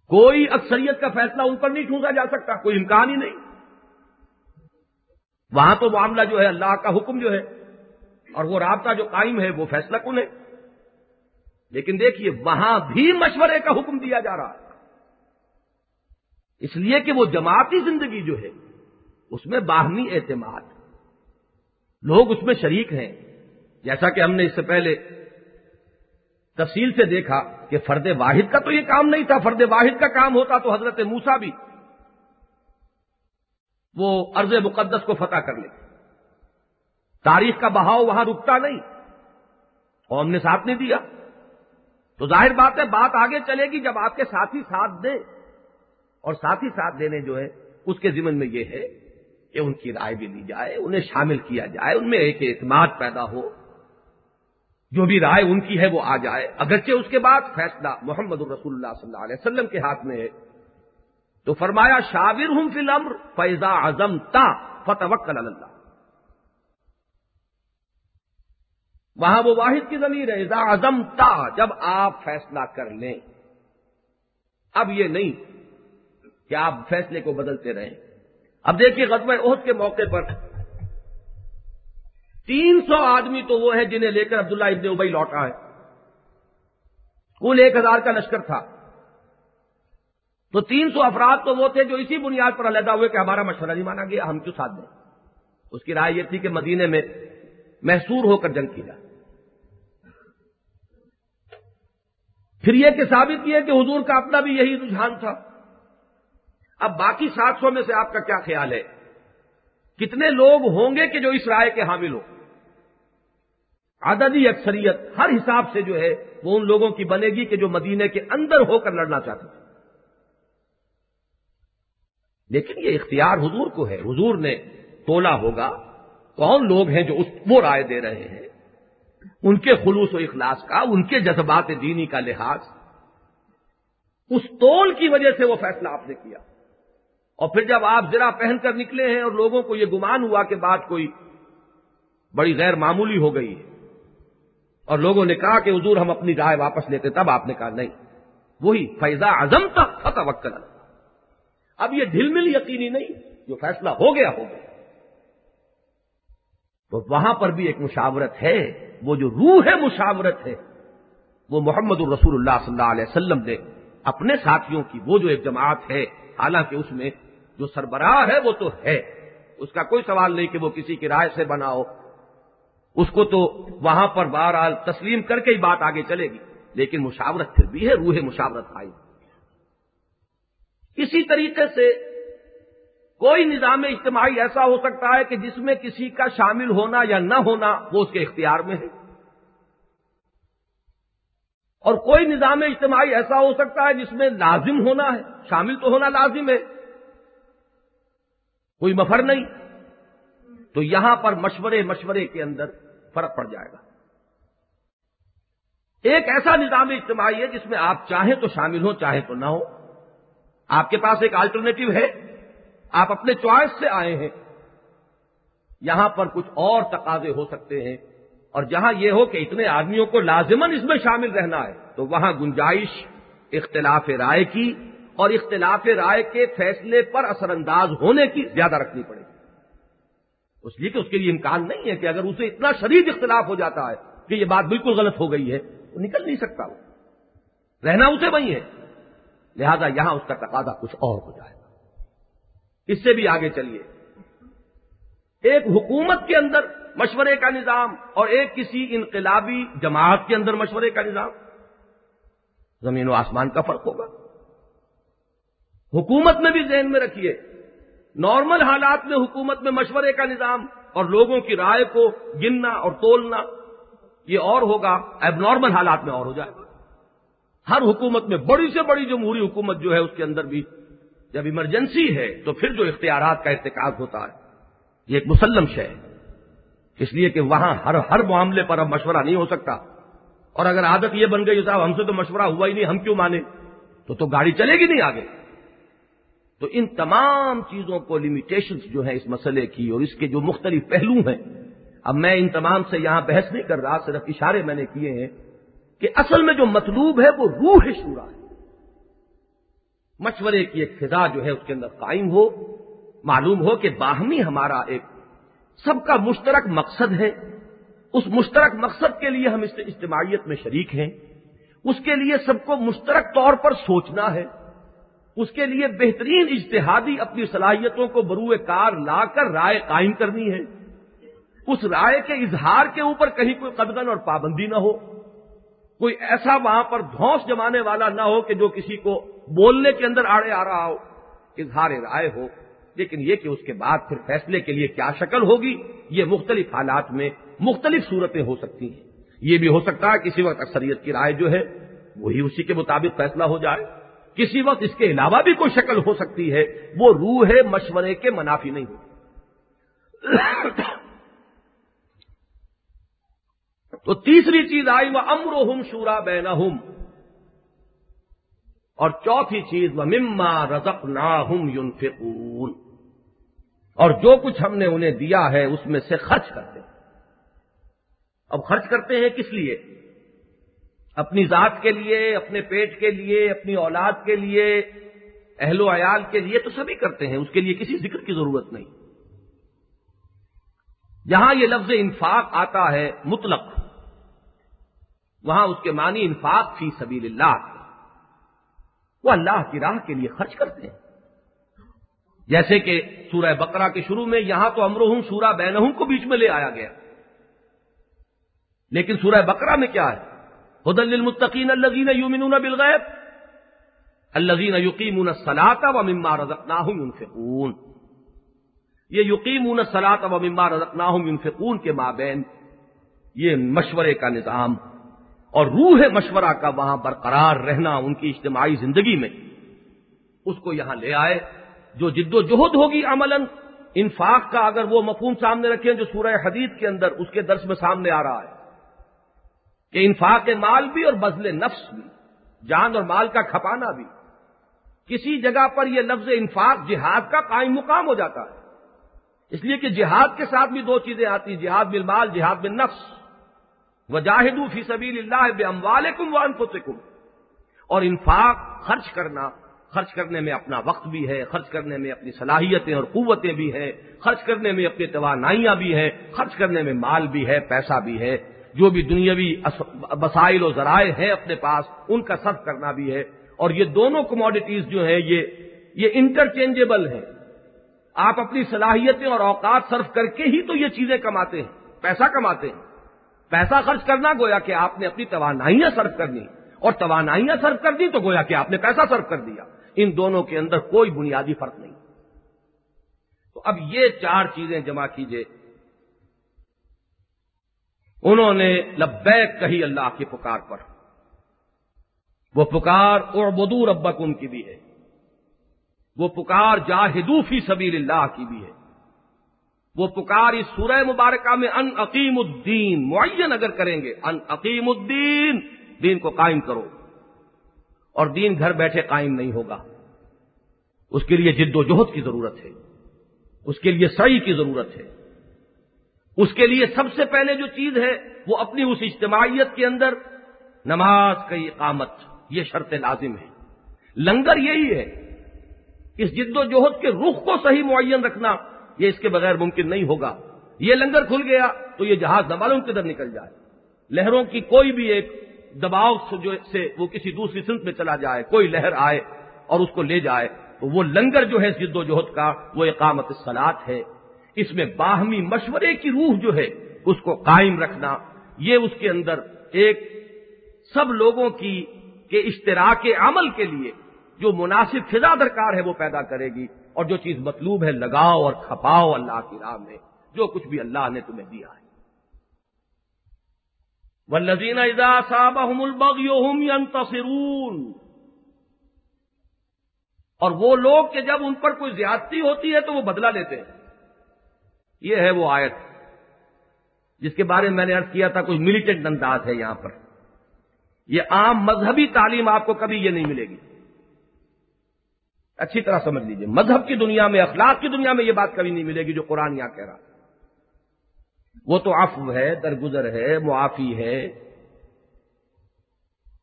کوئی اکثریت کا فیصلہ ان پر نہیں ٹھونسا جا سکتا، کوئی امکان ہی نہیں۔ وہاں تو معاملہ جو ہے، اللہ کا حکم جو ہے، اور وہ رابطہ جو قائم ہے، وہ فیصلہ کن ہے؟ لیکن دیکھیے، وہاں بھی مشورے کا حکم دیا جا رہا ہے۔ اس لیے کہ وہ جماعتی زندگی جو ہے، اس میں باہمی اعتماد۔ لوگ اس میں شریک ہیں۔ جیسا کہ ہم نے اس سے پہلے تفصیل سے دیکھا کہ فرد واحد کا تو یہ کام نہیں تھا، فرد واحد کا کام ہوتا تو حضرت موسا بھی وہ ارض مقدس کو فتح کر لے تاریخ کا بہاؤ وہاں رکتا نہیں۔ قوم نے ساتھ نہیں دیا۔ تو ظاہر بات ہے، بات آگے چلے گی جب آپ کے ساتھی ساتھ دیں اور ساتھی ساتھ دینے جو ہے، اس کے ذمن میں یہ ہے کہ ان کی رائے بھی لی جائے، انہیں شامل کیا جائے، ان میں ایک اعتماد پیدا ہو۔ جو بھی رائے ان کی ہے، وہ آ جائے۔ اگرچہ اس کے بعد فیصلہ محمد الرسول اللہ صلی اللہ علیہ وسلم کے ہاتھ میں ہے۔ تو فرمایا شاور ہوں فی الامر فیضا اعظم تا فتح اللہ۔ وہاں وہ واحد کی زمین ہے اعظم تا جب آپ فیصلہ کر لیں۔ اب یہ نہیں کہ آپ فیصلے کو بدلتے رہیں۔ اب دیکھیے غزب عہد کے موقع پر تین سو آدمی تو وہ ہیں جنہیں لے کر عبداللہ ابن ابئی لوٹا ہے۔ کل ایک ہزار کا لشکر تھا۔ تو تین سو افراد تو وہ تھے جو اسی بنیاد پر علیحدہ ہوئے کہ ہمارا مشورہ نہیں مانا گیا، ہم کیوں ساتھ دیں؟ اس کی رائے یہ تھی کہ مدینے میں محسور ہو کر جنگ کی جائے۔ پھر یہ کہ ثابت کیا کہ حضور کا اپنا بھی یہی رجحان تھا۔ اب باقی سات سو میں سے آپ کا کیا خیال ہے؟ کتنے لوگ ہوں گے کہ جو اس رائے کے حامل ہو عددی اکثریت ہر حساب سے جو ہے وہ ان لوگوں کی بنے گی کہ جو مدینے کے اندر ہو کر لڑنا چاہتے لیکن یہ اختیار حضور کو ہے۔ حضور نے تولا ہوگا۔ کون لوگ ہیں جو اس وہ رائے دے رہے ہیں؟ ان کے خلوص و اخلاص کا، ان کے جذبات دینی کا لحاظ۔ اس تول کی وجہ سے وہ فیصلہ آپ نے کیا۔ اور پھر جب آپ ذرا پہن کر نکلے ہیں اور لوگوں کو یہ گمان ہوا کہ بات کوئی بڑی غیر معمولی ہو گئی ہے، اور لوگوں نے کہا کہ حضور ہم اپنی رائے واپس لیتے، تب آپ نے کہا نہیں۔ وہی فیضا اعظم تک فتح وقت اب یہ ڈھل مل یقینی نہیں، جو فیصلہ ہو گیا ہو گیا۔ تو وہاں پر بھی ایک مشاورت ہے۔ وہ جو روح ہے مشاورت ہے، وہ محمد الرسول اللہ صلی اللہ علیہ وسلم نے اپنے ساتھیوں کی وہ جو ایک جماعت ہے، حالانکہ اس میں جو سربراہ ہے وہ تو ہے۔ اس کا کوئی سوال نہیں کہ وہ کسی کی رائے سے بنا ہو۔ اس کو تو وہاں پر بہرحال تسلیم کر کے ہی بات آگے چلے گی۔ لیکن مشاورت پھر بھی ہے، روح مشاورت آئی۔ اسی طریقے سے کوئی نظام اجتماعی ایسا ہو سکتا ہے کہ جس میں کسی کا شامل ہونا یا نہ ہونا وہ اس کے اختیار میں ہے؟ اور کوئی نظام اجتماعی ایسا ہو سکتا ہے جس میں لازم ہونا ہے؟ شامل تو ہونا لازم ہے۔ کوئی مفر نہیں۔ تو یہاں پر مشورے مشورے کے اندر فرق پڑ جائے گا۔ ایک ایسا نظام اجتماعی ہے جس میں آپ چاہیں تو شامل ہو چاہیں تو نہ ہو آپ کے پاس ایک آلٹرنیٹو ہے۔ آپ اپنے چوائس سے آئے ہیں۔ یہاں پر کچھ اور تقاضے ہو سکتے ہیں۔ اور جہاں یہ ہو کہ اتنے آدمیوں کو لازمن اس میں شامل رہنا ہے، تو وہاں گنجائش، اختلاف رائے کی اور اختلاف رائے کے فیصلے پر اثر انداز ہونے کی زیادہ رکھنی پڑے گی۔ اس لیے کہ اس کے لیے امکان نہیں ہے کہ اگر اسے اتنا شدید اختلاف ہو جاتا ہے کہ یہ بات بالکل غلط ہو گئی ہے تو نکل نہیں سکتا وہ۔ رہنا اسے وہی ہے۔ لہذا یہاں اس کا تقاضا کچھ اور ہو جائے۔ گا اس سے بھی آگے چلیے۔ ایک حکومت کے اندر مشورے کا نظام اور ایک کسی انقلابی جماعت کے اندر مشورے کا نظام، زمین و آسمان کا فرق ہوگا۔ حکومت میں بھی ذہن میں رکھیے، نارمل حالات میں حکومت میں مشورے کا نظام اور لوگوں کی رائے کو گننا اور تولنا، یہ اور ہوگا اب نارمل حالات میں اور ہو جائے گا۔ ہر حکومت میں بڑی سے بڑی جمہوری حکومت جو ہے اس کے اندر بھی جب ایمرجنسی ہے تو پھر جو اختیارات کا ارتکاب ہوتا ہے، یہ ایک مسلم شے ہے۔ اس لیے کہ وہاں ہر ہر معاملے پر اب مشورہ نہیں ہو سکتا۔ اور اگر عادت یہ بن گئی صاحب ہم سے تو مشورہ ہوا ہی نہیں، ہم کیوں مانے تو تو گاڑی چلے گی نہیں آگے۔ تو ان تمام چیزوں کو لمیٹیشنز جو ہیں اس مسئلے کی اور اس کے جو مختلف پہلو ہیں، اب میں ان تمام سے یہاں بحث نہیں کر رہا، صرف اشارے میں نے کیے ہیں کہ اصل میں جو مطلوب ہے وہ روح شورا ہے۔ مشورے کی ایک فضا جو ہے اس کے اندر قائم ہو، معلوم ہو کہ باہمی ہمارا ایک سب کا مشترک مقصد ہے۔ اس مشترک مقصد کے لیے ہم اس اجتماعیت میں شریک ہیں۔ اس کے لیے سب کو مشترک طور پر سوچنا ہے۔ اس کے لیے بہترین اجتہادی اپنی صلاحیتوں کو بروئے کار لا کر رائے قائم کرنی ہے۔ اس رائے کے اظہار کے اوپر کہیں کوئی قدغن اور پابندی نہ ہو۔ کوئی ایسا وہاں پر دھوس جمانے والا نہ ہو کہ جو کسی کو بولنے کے اندر آڑے آ رہا ہو اظہار رائے ہو۔ لیکن یہ کہ اس کے بعد پھر فیصلے کے لیے کیا شکل ہوگی، یہ مختلف حالات میں مختلف صورتیں ہو سکتی ہیں۔ یہ بھی ہو سکتا ہے کسی وقت اکثریت کی رائے جو ہے وہی اسی کے مطابق فیصلہ ہو جائے۔ کسی وقت اس کے علاوہ بھی کوئی شکل ہو سکتی ہے، وہ روح ہے مشورے کے منافی نہیں ہو تو تیسری چیز آئی وہ امر ہم شورا بین اور چوتھی چیز وہ مما رزق نا ہم اور جو کچھ ہم نے انہیں دیا ہے، اس میں سے خرچ کرتے اب خرچ کرتے ہیں کس لیے؟ اپنی ذات کے لیے، اپنے پیٹ کے لیے، اپنی اولاد کے لیے، اہل و عیال کے لیے تو سبھی کرتے ہیں، اس کے لیے کسی ذکر کی ضرورت نہیں۔ جہاں یہ لفظ انفاق آتا ہے، مطلق۔ وہاں اس کے معنی انفاق فی سبیل اللہ وہ اللہ کی راہ کے لیے خرچ کرتے ہیں۔ جیسے کہ سورہ بقرہ کے شروع میں یہاں تو امرحم سورہ بینہم کو بیچ میں لے آیا گیا۔ لیکن سورہ بقرہ میں کیا ہے؟ حدل المتقین الزین یومنون بالغیب۔ الزین یقین سلاتا و مما رزقناہم ينفقون۔ یہ یقین سلاط و مما رزقناہم ينفقون کے مابین۔ یہ مشورے کا نظام۔ اور روح مشورہ کا وہاں برقرار رہنا ان کی اجتماعی زندگی میں، اس کو یہاں لے آئے، جو جد و جہد ہوگی عمل انفاق کا اگر وہ مفہوم سامنے رکھیں جو سورہ حدید کے اندر اس کے درس میں سامنے آ رہا ہے، کہ انفاق مال بھی اور بدل نفس بھی، جان اور مال کا کھپانا بھی۔ کسی جگہ پر یہ لفظ انفاق جہاد کا قائم مقام ہو جاتا ہے۔ اس لیے کہ جہاد کے ساتھ بھی دو چیزیں آتی ہیں جہاد بل مال جہاد بل نفس وجاہد فی سبیل اللہ بے اموال کم و اور انفاق خرچ کرنا، خرچ کرنے میں اپنا وقت بھی ہے، خرچ کرنے میں اپنی صلاحیتیں اور قوتیں بھی ہیں، خرچ کرنے میں اپنی توانائیاں بھی ہیں، خرچ کرنے میں مال بھی ہے، پیسہ بھی ہے، جو بھی دنیاوی وسائل و ذرائع ہیں اپنے پاس، ان کا صرف کرنا بھی ہے۔ اور یہ دونوں کموڈیٹیز جو ہیں، یہ یہ انٹرچینجبل ہیں۔ آپ اپنی صلاحیتیں اور اوقات صرف کر کے ہی تو یہ چیزیں کماتے ہیں، پیسہ کماتے ہیں۔ پیسہ خرچ کرنا گویا کہ آپ نے اپنی توانائیاں صرف کرنی اور توانائیاں صرف کر دی تو گویا کہ آپ نے پیسہ صرف کر دیا۔ ان دونوں کے اندر کوئی بنیادی فرق نہیں۔ تو اب یہ چار چیزیں جمع کیجیے۔ انہوں نے لبیک کہی اللہ کی پکار پر۔ وہ پکار اور بدور ابک ان کی بھی ہے۔ وہ پکار جاہدو فی سبیل اللہ کی بھی ہے۔ وہ پکار اس سورہ مبارکہ میں ان عقیم الدین، معین اگر کریں گے، ان عقیم الدین، دین کو قائم کرو۔ اور دین گھر بیٹھے قائم نہیں ہوگا۔ اس کے لیے جد و جہد کی ضرورت ہے۔ اس کے لیے سعی کی ضرورت ہے۔ اس کے لیے سب سے پہلے جو چیز ہے، وہ اپنی اس اجتماعیت کے اندر نماز کا اقامت، یہ شرط لازم ہے۔ لنگر یہی ہے۔ اس جد و جہد کے رخ کو صحیح معین رکھنا۔ یہ اس کے بغیر ممکن نہیں ہوگا۔ یہ لنگر کھل گیا تو یہ جہاز معلوم کدھر نکل جائے۔ لہروں کی کوئی بھی ایک دباؤ سے وہ کسی دوسری سمت میں چلا جائے، کوئی لہر آئے اور اس کو لے جائے، تو وہ لنگر جو ہے جد و جہد کا، وہ اقامت سلاد ہے۔ اس میں باہمی مشورے کی روح جو ہے، اس کو قائم رکھنا۔ یہ اس کے اندر ایک سب لوگوں کی، کے اشتراک عمل کے لیے جو مناسب فضا درکار ہے، وہ پیدا کرے گی۔ اور جو چیز مطلوب ہے لگاؤ اور کھپاؤ اللہ کی راہ میں، جو کچھ بھی اللہ نے تمہیں دیا ہے۔ ولزین اور وہ لوگ کہ جب ان پر کوئی زیادتی ہوتی ہے تو وہ بدلہ لیتے ہیں۔ یہ ہے وہ آیت جس کے بارے میں میں نے ارد کیا تھا، کوئی ملیٹنٹ انداز ہے یہاں پر۔ یہ عام مذہبی تعلیم آپ کو کبھی یہ نہیں ملے گی۔ اچھی طرح سمجھ لیجیے۔ مذہب کی دنیا میں، اخلاق کی دنیا میں یہ بات کبھی نہیں ملے گی جو قرآن یہاں کہہ رہا۔ وہ تو عفو ہے، درگزر ہے، معافی ہے۔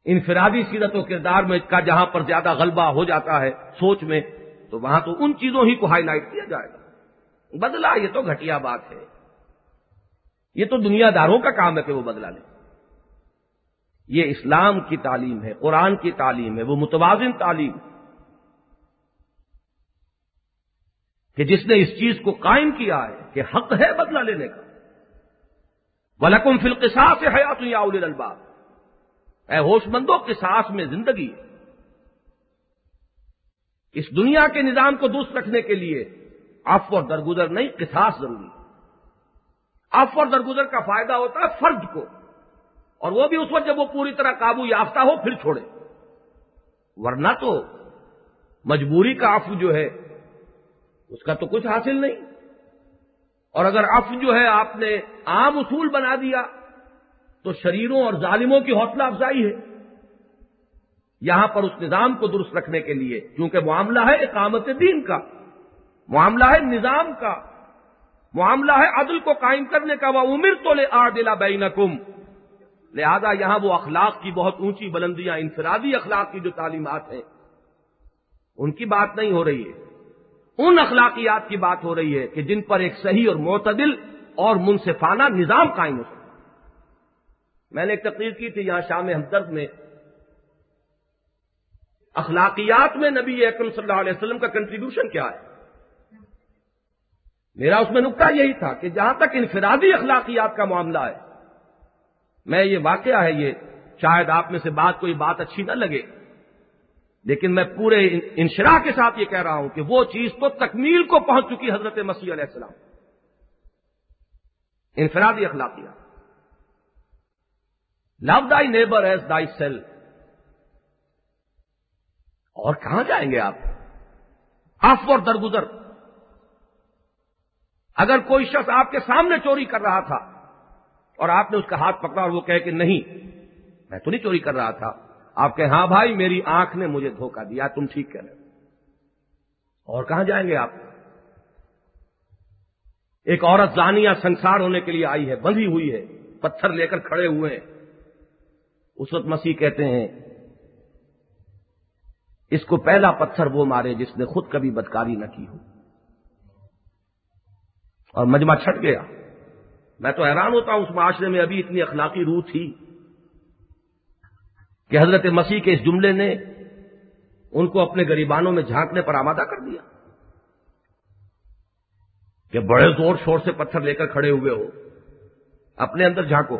انفرادی سیرت و کردار میں کا جہاں پر زیادہ غلبہ ہو جاتا ہے سوچ میں، تو وہاں تو ان چیزوں ہی کو ہائی لائٹ کیا جائے گا۔ بدلا یہ تو گھٹیا بات ہے۔ یہ تو دنیا داروں کا کام ہے کہ وہ بدلا لیں۔ یہ اسلام کی تعلیم ہے، قرآن کی تعلیم ہے، وہ متوازن تعلیم ہے۔ کہ جس نے اس چیز کو قائم کیا ہے کہ حق ہے بدلہ لینے کا۔ ولکم فلقساس سے حیات یا الباب اے ہوش مندوں کے ساس میں زندگی۔ اس دنیا کے نظام کو درست رکھنے کے لیے آف اور درگزر نہیں، قصاص ضروری۔ آف اور درگزر کا فائدہ ہوتا ہے فرد کو، اور وہ بھی اس وقت جب وہ پوری طرح قابو یافتہ ہو، پھر چھوڑے۔ ورنہ تو مجبوری کا آف جو ہے اس کا تو کچھ حاصل نہیں۔ اور اگر اف جو ہے آپ نے عام اصول بنا دیا، تو شریروں اور ظالموں کی حوصلہ افزائی ہے۔ یہاں پر اس نظام کو درست رکھنے کے لیے کیونکہ معاملہ ہے اقامت دین کا، معاملہ ہے نظام کا، معاملہ ہے عدل کو قائم کرنے کا۔ وہ عمر تو لے آ دلا بین لہذا یہاں وہ اخلاق کی بہت اونچی بلندیاں، انفرادی اخلاق کی جو تعلیمات ہیں، ان کی بات نہیں ہو رہی ہے۔ ان اخلاقیات کی بات ہو رہی ہے کہ جن پر ایک صحیح اور معتدل اور منصفانہ نظام قائم ہو میں نے ایک تقریر کی تھی یہاں شام ہمدرد میں۔ اخلاقیات میں نبی اکرم صلی اللہ علیہ وسلم کا کنٹریبیوشن کیا ہے؟ میرا اس میں نقطہ یہی تھا کہ جہاں تک انفرادی اخلاقیات کا معاملہ ہے، میں یہ واقعہ ہے یہ، شاید آپ میں سے بات کوئی بات اچھی نہ لگے۔ لیکن میں پورے انشراح کے ساتھ یہ کہہ رہا ہوں کہ وہ چیز تو تکمیل کو پہنچ چکی حضرت مسیح علیہ السلام۔ انفرادی اخلاقیات لو دائی نیبر ایز دائی سیل اور کہاں جائیں گے آپ؟ آف اور درگزر۔ اگر کوئی شخص آپ کے سامنے چوری کر رہا تھا اور آپ نے اس کا ہاتھ پکڑا اور وہ کہے کہ نہیں، میں تو نہیں چوری کر رہا تھا آپ کہیں ہاں بھائی، میری آنکھ نے مجھے دھوکہ دیا، تم ٹھیک کہہ رہے اور کہاں جائیں گے آپ؟ ایک عورت زانیہ سنسار ہونے کے لیے آئی ہے، بندھی ہوئی ہے، پتھر لے کر کھڑے ہوئے ہیں۔ اس وقت مسیح کہتے ہیں، اس کو پہلا پتھر وہ مارے جس نے خود کبھی بدکاری نہ کی ہو۔ اور مجمع چھٹ گیا۔ میں تو حیران ہوتا ہوں، اس معاشرے میں ابھی اتنی اخلاقی روح تھی۔ کہ حضرت مسیح کے اس جملے نے ان کو اپنے گریبانوں میں جھانکنے پر آمادہ کر دیا کہ بڑے زور شور سے پتھر لے کر کھڑے ہوئے ہو، اپنے اندر جھانکو۔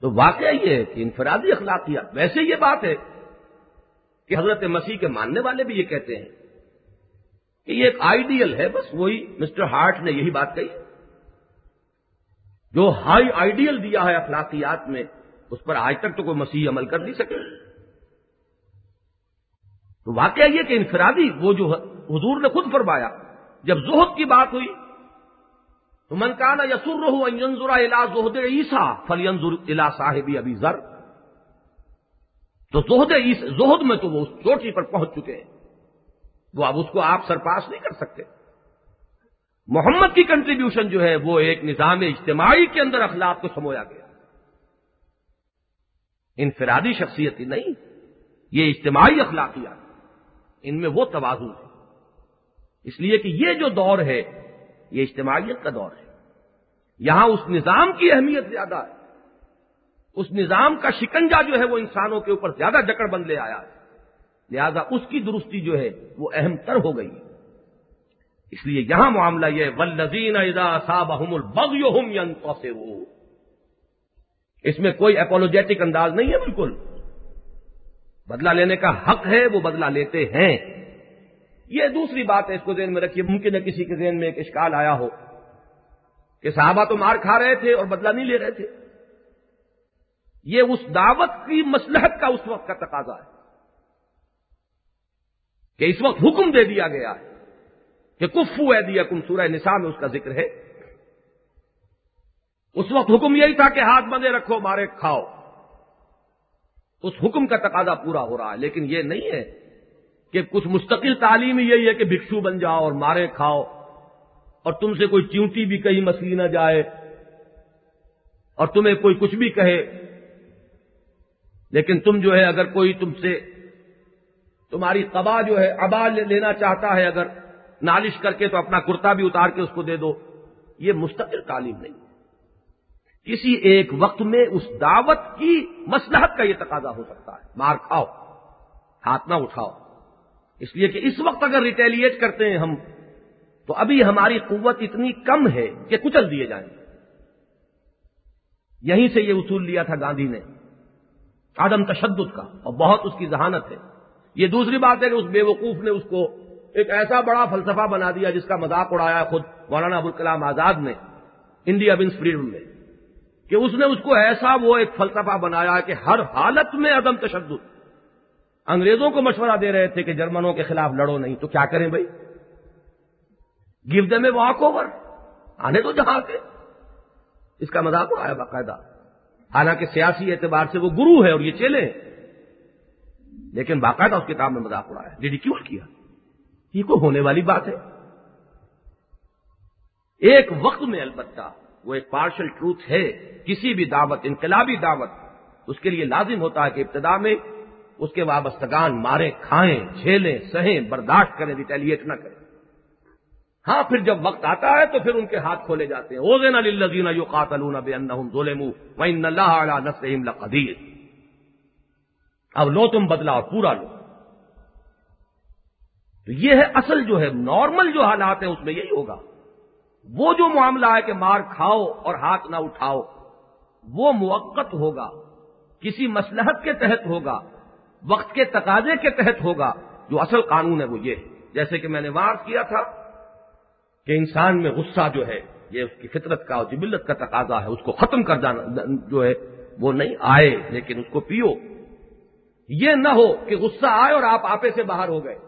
تو واقعہ یہ ہے کہ انفرادی اخلاقیات، ویسے یہ بات ہے کہ حضرت مسیح کے ماننے والے بھی یہ کہتے ہیں کہ یہ ایک آئیڈیل ہے، بس وہی مسٹر ہارٹ نے یہی بات کہی۔ جو ہائی آئیڈیل دیا ہے اخلاقیات میں اس پر آج تک تو کوئی مسیح عمل کر نہیں سکے۔ تو واقعہ یہ کہ انفرادی، وہ جو حضور نے خود فرمایا، جب زہد کی بات ہوئی، تو منکانہ یسر رہو الا زہد عیسا فلینظر الا صاحبی ابھی ذر۔ تو زہد زہد میں تو وہ اس چوٹی پر پہنچ چکے ہیں۔ وہ اب اس کو آپ سرپاس نہیں کر سکتے۔ محمد کی کنٹریبیوشن جو ہے، وہ ایک نظام اجتماعی کے اندر اخلاق کو سمویا گیا۔ انفرادی شخصیت ہی نہیں، یہ اجتماعی اخلاقیات، ان میں وہ توازن ہے۔ اس لیے کہ یہ جو دور ہے، یہ اجتماعیت کا دور ہے۔ یہاں اس نظام کی اہمیت زیادہ ہے۔ اس نظام کا شکنجا جو ہے، وہ انسانوں کے اوپر زیادہ جکڑ بند لے آیا ہے۔ لہذا اس کی درستی جو ہے، وہ اہم تر ہو گئی ہے۔ اس لیے یہاں معاملہ یہ ولزین ادا صاب البغ سے اس میں کوئی اپولوجیٹک انداز نہیں ہے بالکل۔ بدلہ لینے کا حق ہے، وہ بدلہ لیتے ہیں۔ یہ دوسری بات ہے، اس کو ذہن میں رکھیے، ممکن ہے کسی کے ذہن میں ایک اشکال آیا ہو کہ صحابہ تو مار کھا رہے تھے اور بدلہ نہیں لے رہے تھے۔ یہ اس دعوت کی مسلحت کا اس وقت کا تقاضا ہے کہ اس وقت حکم دے دیا گیا ہے کہ کفو ہے دیا کم سورہ نساء میں اس کا ذکر ہے۔ اس وقت حکم یہی تھا کہ ہاتھ بندے رکھو، مارے کھاؤ۔ اس حکم کا تقاضا پورا ہو رہا ہے، لیکن یہ نہیں ہے کہ کچھ مستقل تعلیم یہی ہے کہ بھکشو بن جاؤ اور مارے کھاؤ اور تم سے کوئی چیونٹی بھی کہیں مسلی نہ جائے اور تمہیں کوئی کچھ بھی کہے۔ لیکن تم جو ہے، اگر کوئی تم سے تمہاری قبا جو ہے، ابا لینا چاہتا ہے، اگر نالش کر کے تو اپنا کرتا بھی اتار کے اس کو دے دو۔ یہ مستقل تعلیم نہیں۔ کسی ایک وقت میں اس دعوت کی مسلحت کا یہ تقاضا ہو سکتا ہے۔ مار کھاؤ، ہاتھ نہ اٹھاؤ۔ اس لیے کہ اس وقت اگر ریٹیلیٹ کرتے ہیں ہم، تو ابھی ہماری قوت اتنی کم ہے کہ کچل دیے جائیں گے۔ یہیں سے یہ اصول لیا تھا گاندھی نے آدم تشدد کا، اور بہت اس کی ذہانت ہے۔ یہ دوسری بات ہے کہ اس بے وقوف نے اس کو ایک ایسا بڑا فلسفہ بنا دیا جس کا مذاق اڑایا خود مولانا ابوالکلام آزاد نے، انڈیا ونس فریڈم میں۔ کہ اس نے اس کو ایسا وہ ایک فلسفہ بنایا کہ ہر حالت میں عدم تشدد۔ انگریزوں کو مشورہ دے رہے تھے کہ جرمنوں کے خلاف لڑو نہیں، تو کیا کریں بھائی؟ گیو دے میں واک اوور آنے تو جہاں کے اس کا مذاق اڑایا باقاعدہ۔ حالانکہ سیاسی اعتبار سے وہ گرو ہے اور یہ چیلے ہیں۔ لیکن باقاعدہ اس کتاب میں مذاق اڑایا ریڈیکیول کیا۔ یہ کوئی ہونے والی بات ہے۔ ایک وقت میں البتہ وہ ایک پارشل ٹروتھ ہے، کسی بھی دعوت، انقلابی دعوت، اس کے لیے لازم ہوتا ہے کہ ابتدا میں اس کے وابستگان مارے کھائیں، جھیلیں، سہیں، برداشت کریں ریٹیلیٹ نہ کریں۔ ہاں پھر جب وقت آتا ہے تو پھر ان کے ہاتھ کھولے جاتے ہیں۔ اوزین علی یو قاتل بے ظلم اللہ نسم قدیر اب لو تم بدلا اور پورا لو۔ تو یہ ہے اصل جو ہے نارمل جو حالات ہیں، اس میں یہی ہوگا۔ وہ جو معاملہ ہے کہ مار کھاؤ اور ہاتھ نہ اٹھاؤ، وہ موقت ہوگا، کسی مسلحت کے تحت ہوگا، وقت کے تقاضے کے تحت ہوگا۔ جو اصل قانون ہے وہ یہ ہے۔ جیسے کہ میں نے وار کیا تھا کہ انسان میں غصہ جو ہے، یہ اس کی فطرت کا اور جبلت کا تقاضا ہے، اس کو ختم کر جانا، جو ہے، وہ نہیں آئے، لیکن اس کو پیو۔ یہ نہ ہو کہ غصہ آئے اور آپ آپے سے باہر ہو گئے۔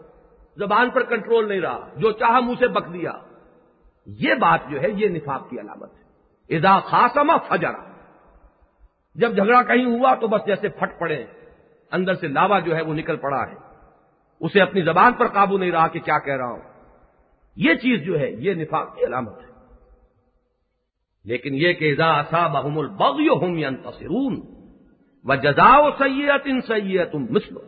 زبان پر کنٹرول نہیں رہا، جو چاہا منہ سے بک دیا۔ یہ بات جو ہے یہ نفاق کی علامت ہے۔ ادا خاصما فجرا۔ جب جھگڑا کہیں ہوا تو بس جیسے پھٹ پڑے۔ اندر سے لاوا جو ہے وہ نکل پڑا ہے۔ اسے اپنی زبان پر قابو نہیں رہا کہ کیا کہہ رہا ہوں۔ یہ چیز جو ہے یہ نفاق کی علامت ہے۔ لیکن یہ کہ ادا اصا بحم البغ ہوم تصرون و جزاؤ سید ان سید مسلو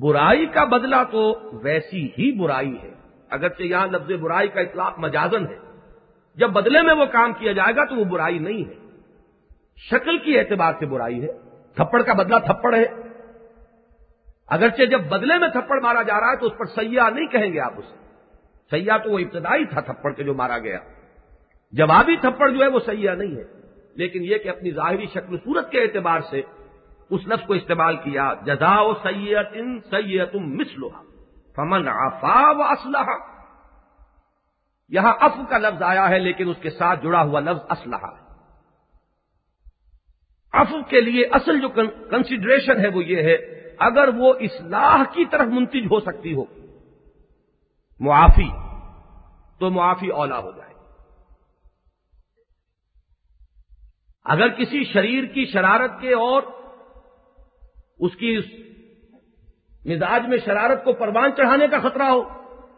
برائی کا بدلہ تو ویسی ہی برائی ہے۔ اگرچہ یہاں لفظ برائی کا اطلاق مجازن ہے۔ جب بدلے میں وہ کام کیا جائے گا تو وہ برائی نہیں ہے۔ شکل کی اعتبار سے برائی ہے۔ تھپڑ کا بدلہ تھپڑ ہے۔ اگرچہ جب بدلے میں تھپڑ مارا جا رہا ہے تو اس پر سیاح نہیں کہیں گے آپ اسے۔ سیاح تو وہ ابتدائی تھا تھپڑ کے جو مارا گیا۔ جوابی تھپڑ جو ہے وہ سیاح نہیں ہے۔ لیکن یہ کہ اپنی ظاہری شکل صورت کے اعتبار سے اس لفظ کو استعمال کیا جزا سید ان سید مسلوحا فمن آفا و اسلحہ یہاں اف کا لفظ آیا ہے لیکن اس کے ساتھ جڑا ہوا لفظ اسلحہ ہے اف کے لیے اصل جو کنسیڈریشن ہے وہ یہ ہے، اگر وہ اصلاح کی طرف منتج ہو سکتی ہو، معافی، تو معافی اولا ہو جائے۔ اگر کسی شریر کی شرارت کے اور اس کی مزاج میں شرارت کو پروان چڑھانے کا خطرہ ہو،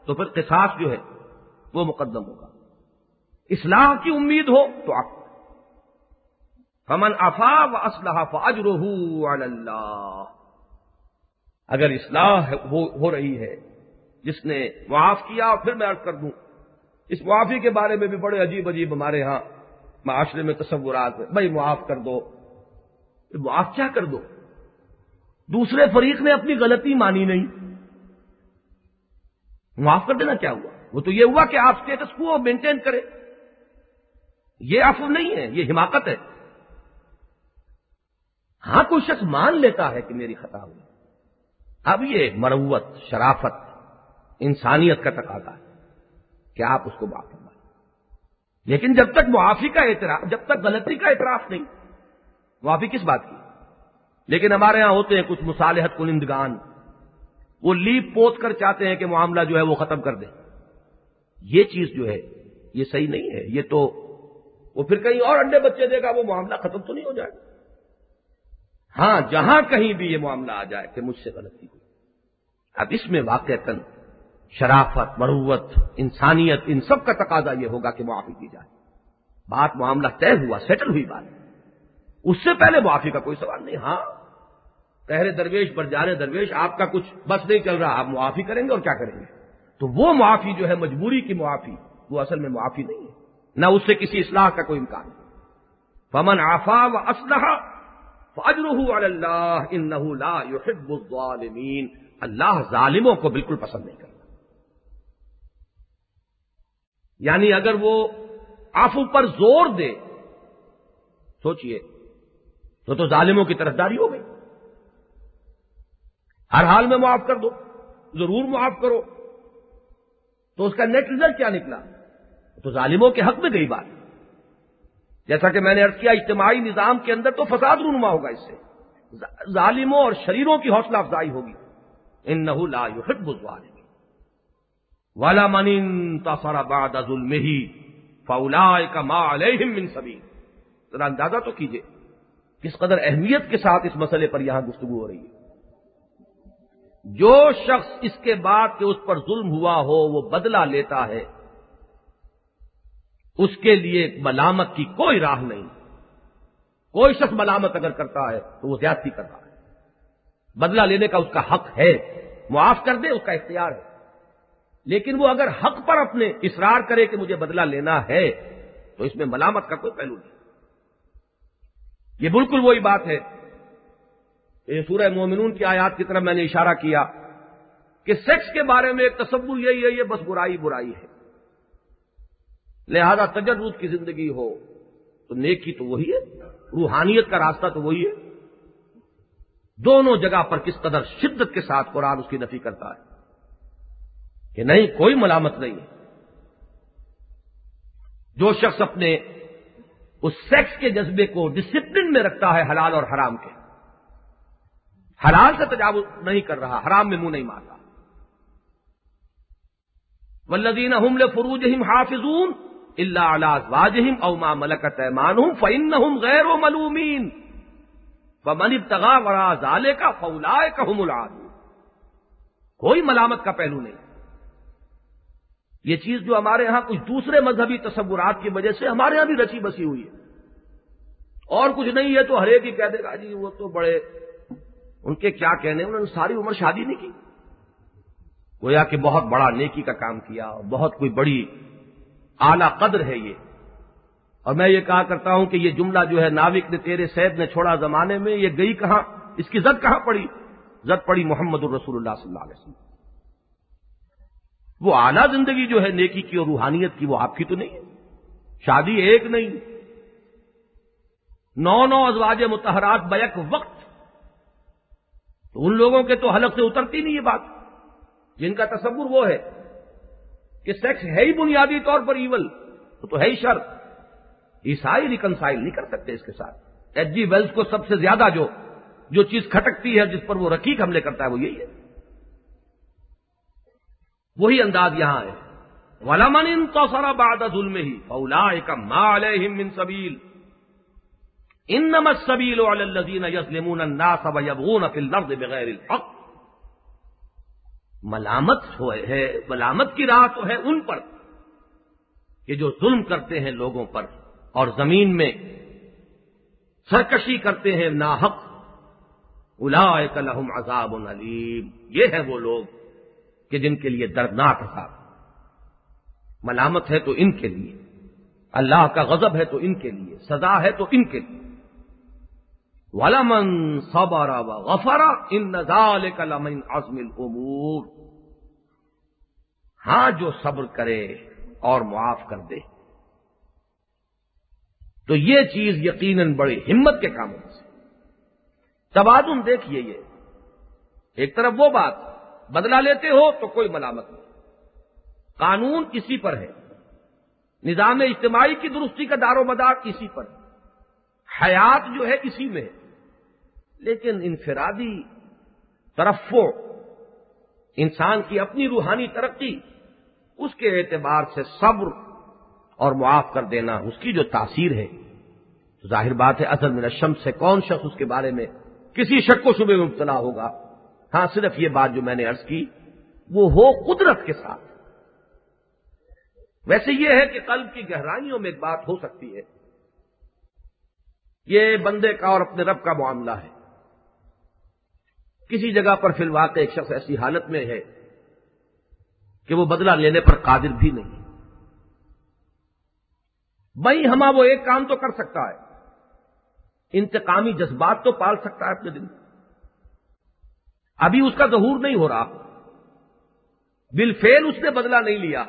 تو پھر قصاص جو ہے وہ مقدم ہوگا۔ اصلاح کی امید ہو تو آپ فمن افا و اسلح فاج اللہ اگر اصلاح ہو رہی ہے، جس نے معاف کیا، پھر میں عرض کر دوں، اس معافی کے بارے میں بھی بڑے عجیب عجیب ہمارے ہاں معاشرے میں تصورات ہیں۔ بھائی معاف کر دو۔ معاف کیا کر دو؟ دوسرے فریق نے اپنی غلطی مانی نہیں۔ معاف کر دینا کیا ہوا؟ وہ تو یہ ہوا کہ آپ اسٹیٹس کو مینٹین کرے یہ آف نہیں ہے، یہ حماقت ہے۔ ہاں کوئی شخص مان لیتا ہے کہ میری خطا ہوئی۔ اب یہ مروت، شرافت، انسانیت کا تقاضا ہے کہ آپ اس کو معاف کرنا لیکن جب تک معافی کا اعتراف، جب تک غلطی کا اعتراف نہیں، معافی کس بات کی؟ لیکن ہمارے ہاں ہوتے ہیں کچھ مصالحت کنندگان۔ وہ لیپ پوت کر چاہتے ہیں کہ معاملہ جو ہے وہ ختم کر دیں۔ یہ چیز جو ہے، یہ صحیح نہیں ہے۔ یہ تو وہ پھر کہیں اور انڈے بچے دے گا، وہ معاملہ ختم تو نہیں ہو جائے۔ گا ہاں جہاں کہیں بھی یہ معاملہ آ جائے کہ مجھ سے غلطی ہوئی۔ اب اس میں واقع شرافت، مروت، انسانیت، ان سب کا تقاضا یہ ہوگا کہ معافی کی جائے۔ بات معاملہ طے ہوا سیٹل ہوئی بات۔ اس سے پہلے معافی کا کوئی سوال نہیں ہاں۔ پہرے درویش پر جانے درویش، آپ کا کچھ بس نہیں چل رہا، آپ معافی کریں گے اور کیا کریں گے؟ تو وہ معافی جو ہے، مجبوری کی معافی، وہ اصل میں معافی نہیں ہے۔ نہ اس سے کسی اصلاح کا کوئی امکان نہیں۔ فمن آفا و اسلحہ فاجر اللہ لا يحب الظالمین اللہ ظالموں کو بالکل پسند نہیں کرتا۔ یعنی اگر وہ آفو پر زور دے، سوچئے تو تو ظالموں کی طرفداری ہو گئی۔ ہر حال میں معاف کر دو، ضرور معاف کرو۔ تو اس کا نیٹ ریزلٹ کیا نکلا؟ تو ظالموں کے حق میں گئی بات۔ جیسا کہ میں نے ارض کیا، اجتماعی نظام کے اندر تو فساد رونما ہوگا اس سے۔ ظالموں اور شریروں کی حوصلہ افزائی ہوگی۔ ان نہ لا الظالمین۔ والا من تصر بعد ظلم ہی فولا کا ما علیہم من ذرا اندازہ تو کیجیے۔ کس قدر اہمیت کے ساتھ اس مسئلے پر یہاں گفتگو ہو رہی ہے۔ جو شخص اس کے بعد کہ اس پر ظلم ہوا ہو، وہ بدلہ لیتا ہے، اس کے لیے ملامت کی کوئی راہ نہیں۔ کوئی شخص ملامت اگر کرتا ہے، تو وہ زیادتی کر رہا ہے۔ بدلہ لینے کا اس کا حق ہے، معاف کر دے، اس کا اختیار ہے۔ لیکن وہ اگر حق پر اپنے اصرار کرے کہ مجھے بدلہ لینا ہے، تو اس میں ملامت کا کوئی پہلو نہیں۔ یہ بالکل وہی بات ہے۔ یہ سورہ مومنون کی آیات کی طرف میں نے اشارہ کیا کہ سیکس کے بارے میں ایک تصور یہی ہے، یہ بس برائی برائی ہے۔ لہذا تجرب کی زندگی ہو تو نیکی تو وہی ہے، روحانیت کا راستہ تو وہی ہے۔ دونوں جگہ پر کس قدر شدت کے ساتھ قرآن اس کی نفی کرتا ہے کہ نہیں، کوئی ملامت نہیں۔ جو شخص اپنے اس سیکس کے جذبے کو ڈسپلن میں رکھتا ہے حلال اور حرام کے۔ حلال سے تجاوز نہیں کر رہا، حرام میں منہ نہیں مارتا۔ ولدین حمل فروج حافظون اللہ واجہم اوما ملکت ایمان ہوں فن ہوں غیر و ملومین منی تغا ورا کا فولا کا کوئی ملامت کا پہلو نہیں۔ یہ چیز جو ہمارے ہاں کچھ دوسرے مذہبی تصورات کی وجہ سے ہمارے ہاں بھی رچی بسی ہوئی ہے۔ اور کچھ نہیں ہے تو ہر ایک ہی کہہ دے گا جی وہ تو بڑے، ان کے کیا کہنے، انہوں نے ساری عمر شادی نہیں کی۔ گویا کہ بہت بڑا نیکی کا کام کیا، بہت کوئی بڑی اعلی قدر ہے یہ۔ اور میں یہ کہا کرتا ہوں کہ یہ جملہ جو ہے، ناوک نے تیرے سید نے چھوڑا زمانے میں، یہ گئی کہاں؟ اس کی زد کہاں پڑی؟ زد پڑی محمد الرسول اللہ صلی اللہ علیہ وسلم۔ وہ اعلیٰ زندگی جو ہے نیکی کی اور روحانیت کی وہ آپ کی تو نہیں ہے۔ شادی ایک نہیں۔ نو نو ازواج متحرات بیک وقت۔ تو ان لوگوں کے تو حلق سے اترتی نہیں یہ بات۔ جن کا تصور وہ ہے کہ سیکس ہے ہی بنیادی طور پر ایول تو ہے ہی شرط عیسائی ریکنسائل نہیں کر سکتے اس کے ساتھ۔ ایچ جی ویلز کو سب سے زیادہ جو جو چیز کھٹکتی ہے جس پر وہ رقیق حملے کرتا ہے وہ یہی ہے۔ وہی انداز یہاں ہے۔ ولامن تو سارا باد ظلم ہی اولا کا مال من سبیل ان نمت سبیل والذین یسلمون الناس ویبغون فی الارض بغیر الحق۔ ملامت ہے، ملامت کی راہ تو ہے ان پر کہ جو ظلم کرتے ہیں لوگوں پر اور زمین میں سرکشی کرتے ہیں ناحق۔ الا لهم عذاب علیم یہ ہے وہ لوگ کہ جن کے لیے دردناک تھا ملامت ہے تو ان کے لیے۔ اللہ کا غضب ہے تو ان کے لیے۔ سزا ہے تو ان کے لیے۔ ولمن صبر غفرا ان نزال لمن عزم الامور ہاں جو صبر کرے اور معاف کر دے۔ تو یہ چیز یقیناً بڑی ہمت کے کاموں سے۔ تبادن دیکھیے یہ۔ ایک طرف وہ بات بدلا لیتے ہو تو کوئی ملامت نہیں۔ قانون کسی پر ہے۔ نظام اجتماعی کی درستی کا دار و مدار کسی پر ہے۔ حیات جو ہے کسی میں ہے۔ لیکن انفرادی طرفوں انسان کی اپنی روحانی ترقی، اس کے اعتبار سے صبر اور معاف کر دینا، اس کی جو تاثیر ہے۔ ظاہر بات ہے، اصل میں شم سے کون شخص اس کے بارے میں کسی شک و شبے میں مبتلا ہوگا۔ ہاں صرف یہ بات جو میں نے ارض کی، وہ ہو قدرت کے ساتھ۔ ویسے یہ ہے کہ قلب کی گہرائیوں میں ایک بات ہو سکتی ہے۔ یہ بندے کا اور اپنے رب کا معاملہ ہے۔ کسی جگہ پر فی الواقع ایک شخص ایسی حالت میں ہے کہ وہ بدلہ لینے پر قادر بھی نہیں۔ بھائی ہما وہ ایک کام تو کر سکتا ہے۔ انتقامی جذبات تو پال سکتا ہے اپنے دل۔ ابھی اس کا ظہور نہیں ہو رہا۔ بل اس نے بدلہ نہیں لیا۔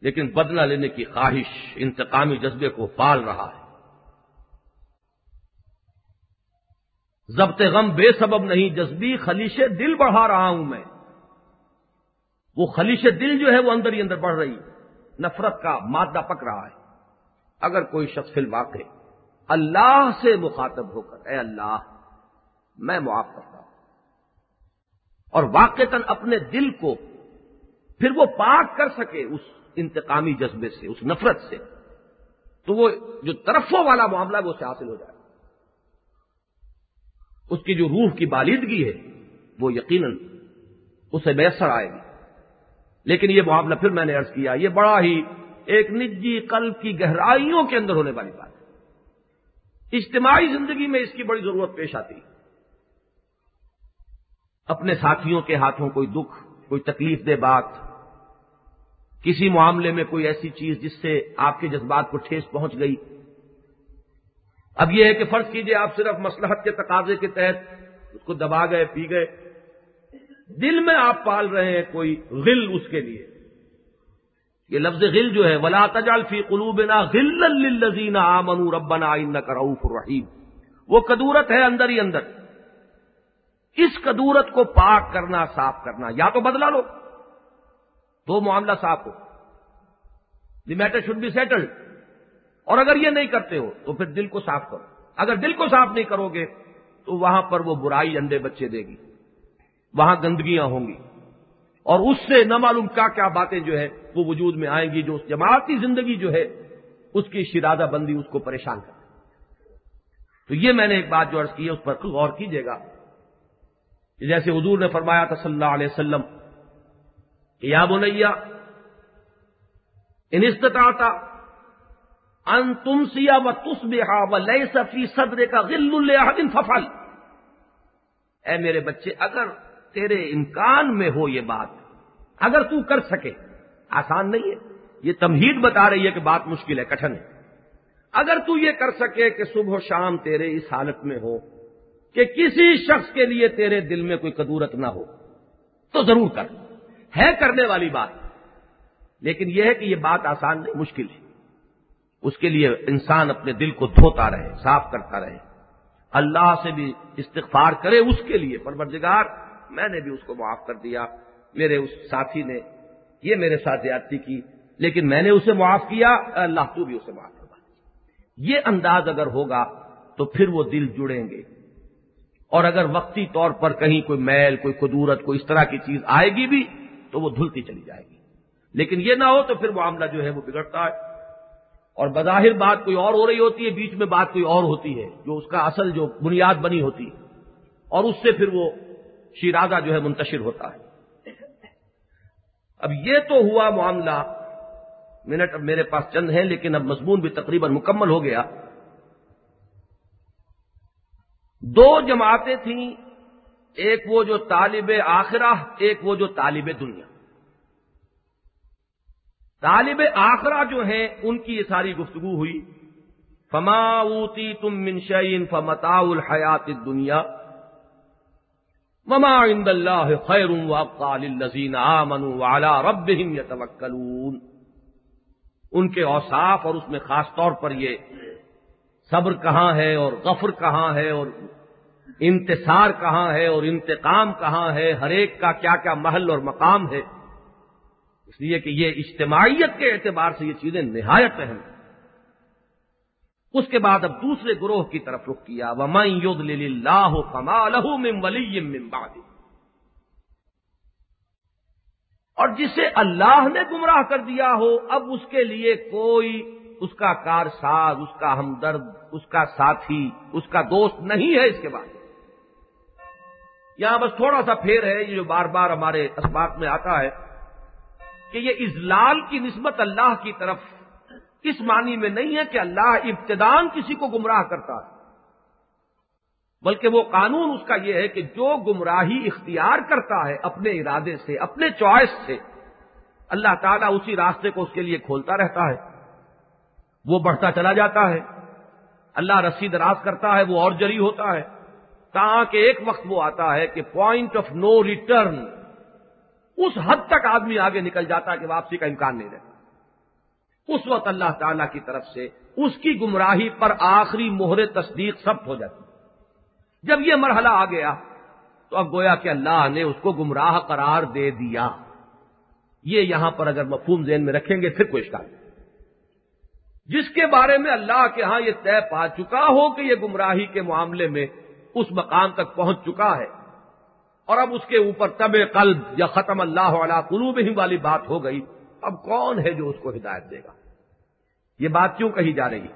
لیکن بدلہ لینے کی خواہش، انتقامی جذبے کو پال رہا ہے۔ ضبط غم بے سبب نہیں، جذبی خلیش دل بڑھا رہا ہوں میں۔ وہ خلیش دل جو ہے وہ اندر ہی اندر بڑھ رہی۔ نفرت کا مادہ پک رہا ہے۔ اگر کوئی شخص فی الواقع اللہ سے مخاطب ہو کر، اے اللہ، میں معاف کرتا اور واقع اپنے دل کو پھر وہ پاک کر سکے اس انتقامی جذبے سے، اس نفرت سے، تو وہ جو طرفوں والا معاملہ ہے وہ سے حاصل ہو جائے۔ اس کی جو روح کی بالیدگی ہے، وہ یقیناً اسے میسر آئے گی۔ لیکن یہ معاملہ پھر میں نے ارض کیا، یہ بڑا ہی ایک نجی قلب کی گہرائیوں کے اندر ہونے والی بات ہے۔ اجتماعی زندگی میں اس کی بڑی ضرورت پیش آتی۔ ہے اپنے ساتھیوں کے ہاتھوں کوئی دکھ، کوئی تکلیف دہ بات۔ کسی معاملے میں کوئی ایسی چیز جس سے آپ کے جذبات کو ٹھیس پہنچ گئی۔ اب یہ ہے کہ فرض کیجیے آپ صرف مسلحت کے تقاضے کے تحت اس کو دبا گئے، پی گئے۔ دل میں آپ پال رہے ہیں کوئی غل اس کے لیے۔ یہ لفظ غل جو ہے، ولا تجال فی قلوبنا غل للذین آمنوا ربنا انک رؤوف وہ کدورت ہے اندر ہی اندر۔ اس کدورت کو پاک کرنا، صاف کرنا، یا تو بدلا لو تو معاملہ صاف ہو۔ The matter should be settled اور اگر یہ نہیں کرتے ہو، تو پھر دل کو صاف کرو۔ اگر دل کو صاف نہیں کرو گے، تو وہاں پر وہ برائی انڈے بچے دے گی۔ وہاں گندگیاں ہوں گی۔ اور اس سے نہ معلوم کیا کیا باتیں جو ہے وہ وجود میں آئیں گی جو اس جماعتی زندگی جو ہے، اس کی شرادہ بندی اس کو پریشان کر تو یہ میں نے ایک بات جو عرض کی ہے، اس پر غور کیجیے گا۔ جیسے حضور نے فرمایا تھا صلی اللہ علیہ وسلم کہ یا بنیا انستتا ان تم سیا و تس بہا و لیے سفی صدر کا غل ففل اے میرے بچے، اگر تیرے امکان میں ہو یہ بات، اگر تو کر سکے، آسان نہیں ہے۔ یہ تمہید بتا رہی ہے کہ بات مشکل ہے، کٹھن ہے۔ اگر تو یہ کر سکے کہ صبح و شام تیرے اس حالت میں ہو کہ کسی شخص کے لیے تیرے دل میں کوئی قدورت نہ ہو، تو ضرور کر۔ ہے کرنے والی بات۔ لیکن یہ ہے کہ یہ بات آسان نہیں، مشکل ہے۔ اس کے لیے انسان اپنے دل کو دھوتا رہے، صاف کرتا رہے۔ اللہ سے بھی استغفار کرے اس کے لیے۔ پروردگار، میں نے بھی اس کو معاف کر دیا۔ میرے اس ساتھی نے، یہ میرے ساتھ زیادتی کی، لیکن میں نے اسے معاف کیا۔ اللہ، تو بھی اسے معاف کروا یہ انداز اگر ہوگا تو پھر وہ دل جڑیں گے۔ اور اگر وقتی طور پر کہیں کوئی میل، کوئی قدورت، کوئی اس طرح کی چیز آئے گی بھی، تو وہ دھلتی چلی جائے گی۔ لیکن یہ نہ ہو تو پھر معاملہ جو ہے وہ بگڑتا ہے۔ اور بظاہر بات کوئی اور ہو رہی ہوتی ہے، بیچ میں بات کوئی اور ہوتی ہے، جو اس کا اصل، جو بنیاد بنی ہوتی ہے۔ اور اس سے پھر وہ شیرازہ جو ہے منتشر ہوتا ہے۔ اب یہ تو ہوا معاملہ، منٹ اب میرے پاس چند ہے لیکن اب مضمون بھی تقریباً مکمل ہو گیا۔ دو جماعتیں تھیں، ایک وہ جو طالب آخرہ، ایک وہ جو طالب دنیا۔ طالب آخرہ جو ہیں، ان کی یہ ساری گفتگو ہوئی۔ فماوتی تم منشین فمتا الحیات دنیا مما عند اللہ خیر للذین آمنوا وعلى ربهم يتوکلون ان کے اوصاف اور اس میں خاص طور پر یہ صبر کہاں ہے اور غفر کہاں ہے اور انتصار کہاں ہے اور انتقام کہاں ہے، ہر ایک کا کیا کیا محل اور مقام ہے۔ اس لیے کہ یہ اجتماعیت کے اعتبار سے یہ چیزیں نہایت اہم ہیں۔ اس کے بعد اب دوسرے گروہ کی طرف رخ کیا۔ وہ اللہ کما لہو ولی بعد۔ اور جسے اللہ نے گمراہ کر دیا ہو، اب اس کے لیے کوئی اس کا کار ساز اس کا ہمدرد، اس کا ساتھی، اس کا دوست نہیں ہے۔ اس کے بعد یہاں بس تھوڑا سا پھیر ہے، یہ جو بار بار ہمارے اسباق میں آتا ہے کہ یہ اضلال کی نسبت اللہ کی طرف اس معنی میں نہیں ہے کہ اللہ ابتدان کسی کو گمراہ کرتا ہے، بلکہ وہ قانون اس کا یہ ہے کہ جو گمراہی اختیار کرتا ہے اپنے ارادے سے، اپنے چوائس سے، اللہ تعالیٰ اسی راستے کو اس کے لیے کھولتا رہتا ہے، وہ بڑھتا چلا جاتا ہے، اللہ رسی دراز کرتا ہے، وہ اور جری ہوتا ہے۔ تاکہ ایک وقت وہ آتا ہے کہ پوائنٹ آف نو ریٹرن اس حد تک آدمی آگے نکل جاتا ہے کہ واپسی کا امکان نہیں رہتا۔ اس وقت اللہ تعالی کی طرف سے اس کی گمراہی پر آخری مہر تصدیق سب ہو جاتی۔ جب یہ مرحلہ آ گیا، تو اب گویا کہ اللہ نے اس کو گمراہ قرار دے دیا۔ یہ یہاں پر اگر مفہوم ذہن میں رکھیں گے، پھر کوئی اشکال جس کے بارے میں اللہ کے ہاں یہ طے پا چکا ہو کہ یہ گمراہی کے معاملے میں اس مقام تک پہنچ چکا ہے۔ اور اب اس کے اوپر طب قلب یا ختم اللہ علیہ قلوب ہی والی بات ہو گئی۔ اب کون ہے جو اس کو ہدایت دے گا؟ یہ بات کیوں کہی جا رہی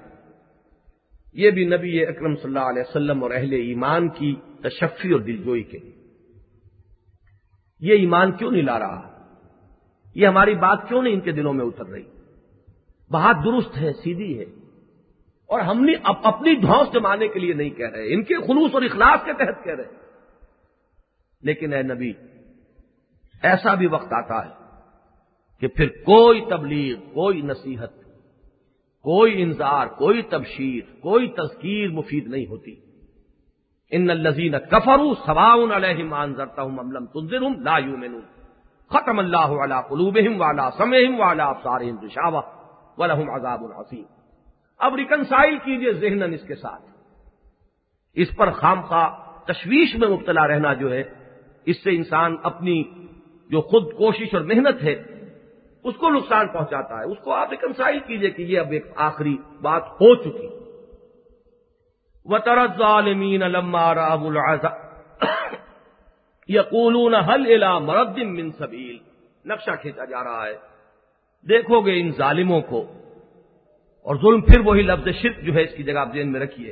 یہ بھی نبی اکرم صلی اللہ علیہ وسلم اور اہل ایمان کی تشفی اور دلجوئی کے لیے۔ یہ ایمان کیوں نہیں لا رہا؟ یہ ہماری بات کیوں نہیں ان کے دلوں میں اتر رہی؟ بات درست ہے، سیدھی ہے۔ اور ہم نے اپنی دھوس جمانے کے لیے نہیں کہہ رہے ان کے خلوص اور اخلاص کے تحت کہہ رہے لیکن اے نبی، ایسا بھی وقت آتا ہے کہ پھر کوئی تبلیغ، کوئی نصیحت، کوئی انذار، کوئی تبشیر، کوئی تذکیر مفید نہیں ہوتی۔ ان الزین کفرو سواؤن علیہم ذرتا ہوں املم تنظر ہوں لا یو ختم اللہ علا قلوبہم والا سمہم والا افسارہم رشاوہ ولہم عذاب الحسین اب ریکنسائل کیجیے ذہن اس کے ساتھ۔ اس پر خام خواہ تشویش میں مبتلا رہنا جو ہے، اس سے انسان اپنی جو خود کوشش اور محنت ہے، اس کو نقصان پہنچاتا ہے۔ اس کو آپ ریکنسائل کیجیے کہ یہ اب ایک آخری بات ہو چکی۔ و ترز عالمین یقولون حل الا مردم من سبیل۔ نقشہ کھینچا جا رہا ہے۔ دیکھو گے ان ظالموں کو۔ اور ظلم پھر وہی لفظ شرک جو ہے اس کی جگہ آپ ذہن میں رکھیے۔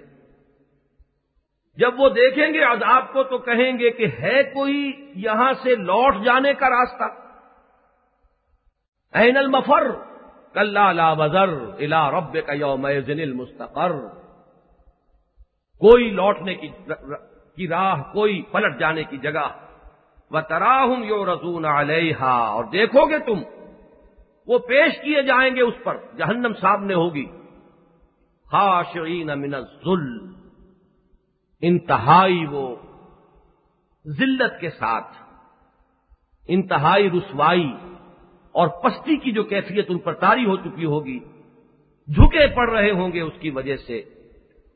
جب وہ دیکھیں گے عذاب کو تو کہیں گے کہ ہے کوئی یہاں سے لوٹ جانے کا راستہ۔ این المفر کل لا وزر الا رب کا یوم المستقر۔ کوئی لوٹنے کی راہ، کوئی پلٹ جانے کی جگہ۔ وہ تراہم یو رسون علیہ اور دیکھو گے تم وہ پیش کیے جائیں گے اس پر، جہنم سامنے ہوگی۔ خاشعین من الذل، انتہائی وہ ذلت کے ساتھ، انتہائی رسوائی اور پستی کی جو کیفیت ان پر تاری ہو چکی ہوگی، جھکے پڑ رہے ہوں گے اس کی وجہ سے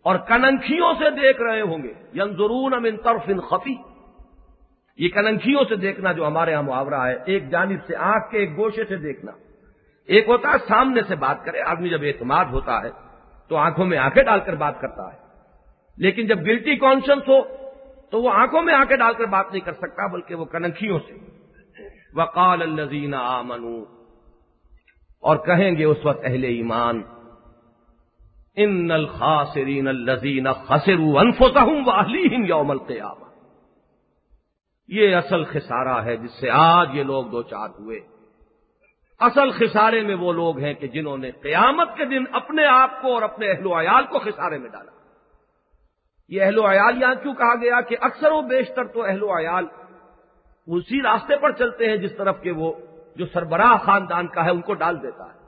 اور کننکھیوں سے دیکھ رہے ہوں گے۔ ینظرون من طرف خفی، یہ کننکھیوں سے دیکھنا جو ہمارے یہاں محاورہ ہے، ایک جانب سے آنکھ کے ایک گوشے سے دیکھنا۔ ایک ہوتا ہے سامنے سے بات کرے، آدمی جب اعتماد ہوتا ہے تو آنکھوں میں آنکھیں ڈال کر بات کرتا ہے۔ لیکن جب گلٹی کانشنس ہو تو وہ آنکھوں میں آنکھیں ڈال کر بات نہیں کر سکتا، بلکہ وہ کنکھیوں سے۔ وقال الزین آمنو اور کہیں گے اس وقت اہل ایمان ان الخاسرین الزین خسرو انفسہم واہلیہم یوم القیامہ یہ اصل خسارہ ہے جس سے آج یہ لوگ دو چار ہوئے۔ اصل خسارے میں وہ لوگ ہیں کہ جنہوں نے قیامت کے دن اپنے آپ کو اور اپنے اہل و عیال کو خسارے میں ڈالا۔ یہ اہل و عیال یہاں کیوں کہا گیا کہ اکثر و بیشتر تو اہل و عیال اسی راستے پر چلتے ہیں جس طرف کے وہ جو سربراہ خاندان کا ہے ان کو ڈال دیتا ہے۔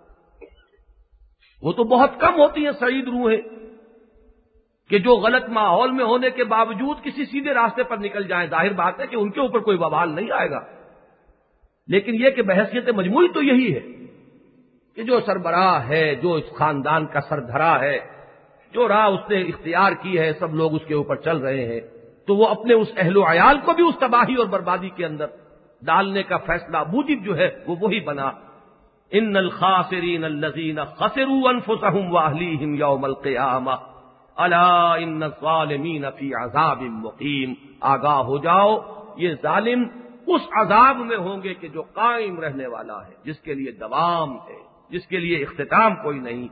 وہ تو بہت کم ہوتی ہیں سعید روحیں کہ جو غلط ماحول میں ہونے کے باوجود کسی سیدھے راستے پر نکل جائیں۔ ظاہر بات ہے کہ ان کے اوپر کوئی بوال نہیں آئے گا۔ لیکن یہ کہ بحثیت مجموعی تو یہی ہے کہ جو سربراہ ہے، جو اس خاندان کا سردھرا ہے، جو راہ اس نے اختیار کی ہے، سب لوگ اس کے اوپر چل رہے ہیں، تو وہ اپنے اس اہل و عیال کو بھی اس تباہی اور بربادی کے اندر ڈالنے کا فیصلہ موجب جو ہے، وہ وہی بنا۔ ان الخاسرین الزین خسرو انفسہم واہلیہم یوم القیامہ، الا ان الظالمین فی عذاب مقیم۔ آگاہ ہو جاؤ، یہ ظالم اس عذاب میں ہوں گے کہ جو قائم رہنے والا ہے، جس کے لیے دوام ہے، جس کے لیے اختتام کوئی نہیں۔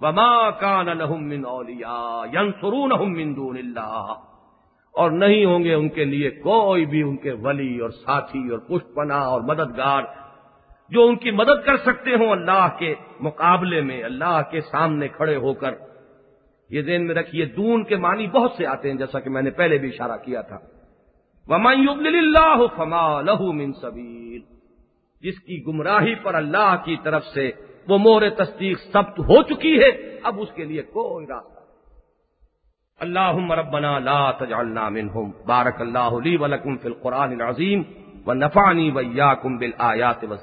وما کان لهم من اولیاء ينصرونهم من دون اللہ اور نہیں ہوں گے ان کے لیے کوئی بھی ان کے ولی اور ساتھی اور پشت پناہ اور مددگار جو ان کی مدد کر سکتے ہوں اللہ کے مقابلے میں، اللہ کے سامنے کھڑے ہو کر۔ یہ ذہن میں رکھیے، دون کے معنی بہت سے آتے ہیں، جیسا کہ میں نے پہلے بھی اشارہ کیا تھا۔ ومن يضلل اللہ فما له من سبیل جس کی گمراہی پر اللہ کی طرف سے وہ مور تصدیق ثبت ہو چکی ہے، اب اس کے لیے کوئی راستہ اللہ ربنا لا تجعلنا منہم۔ بارک اللہ لی ولکم فی القرآن العظیم و نفانی ویاکم بالآیات وزیر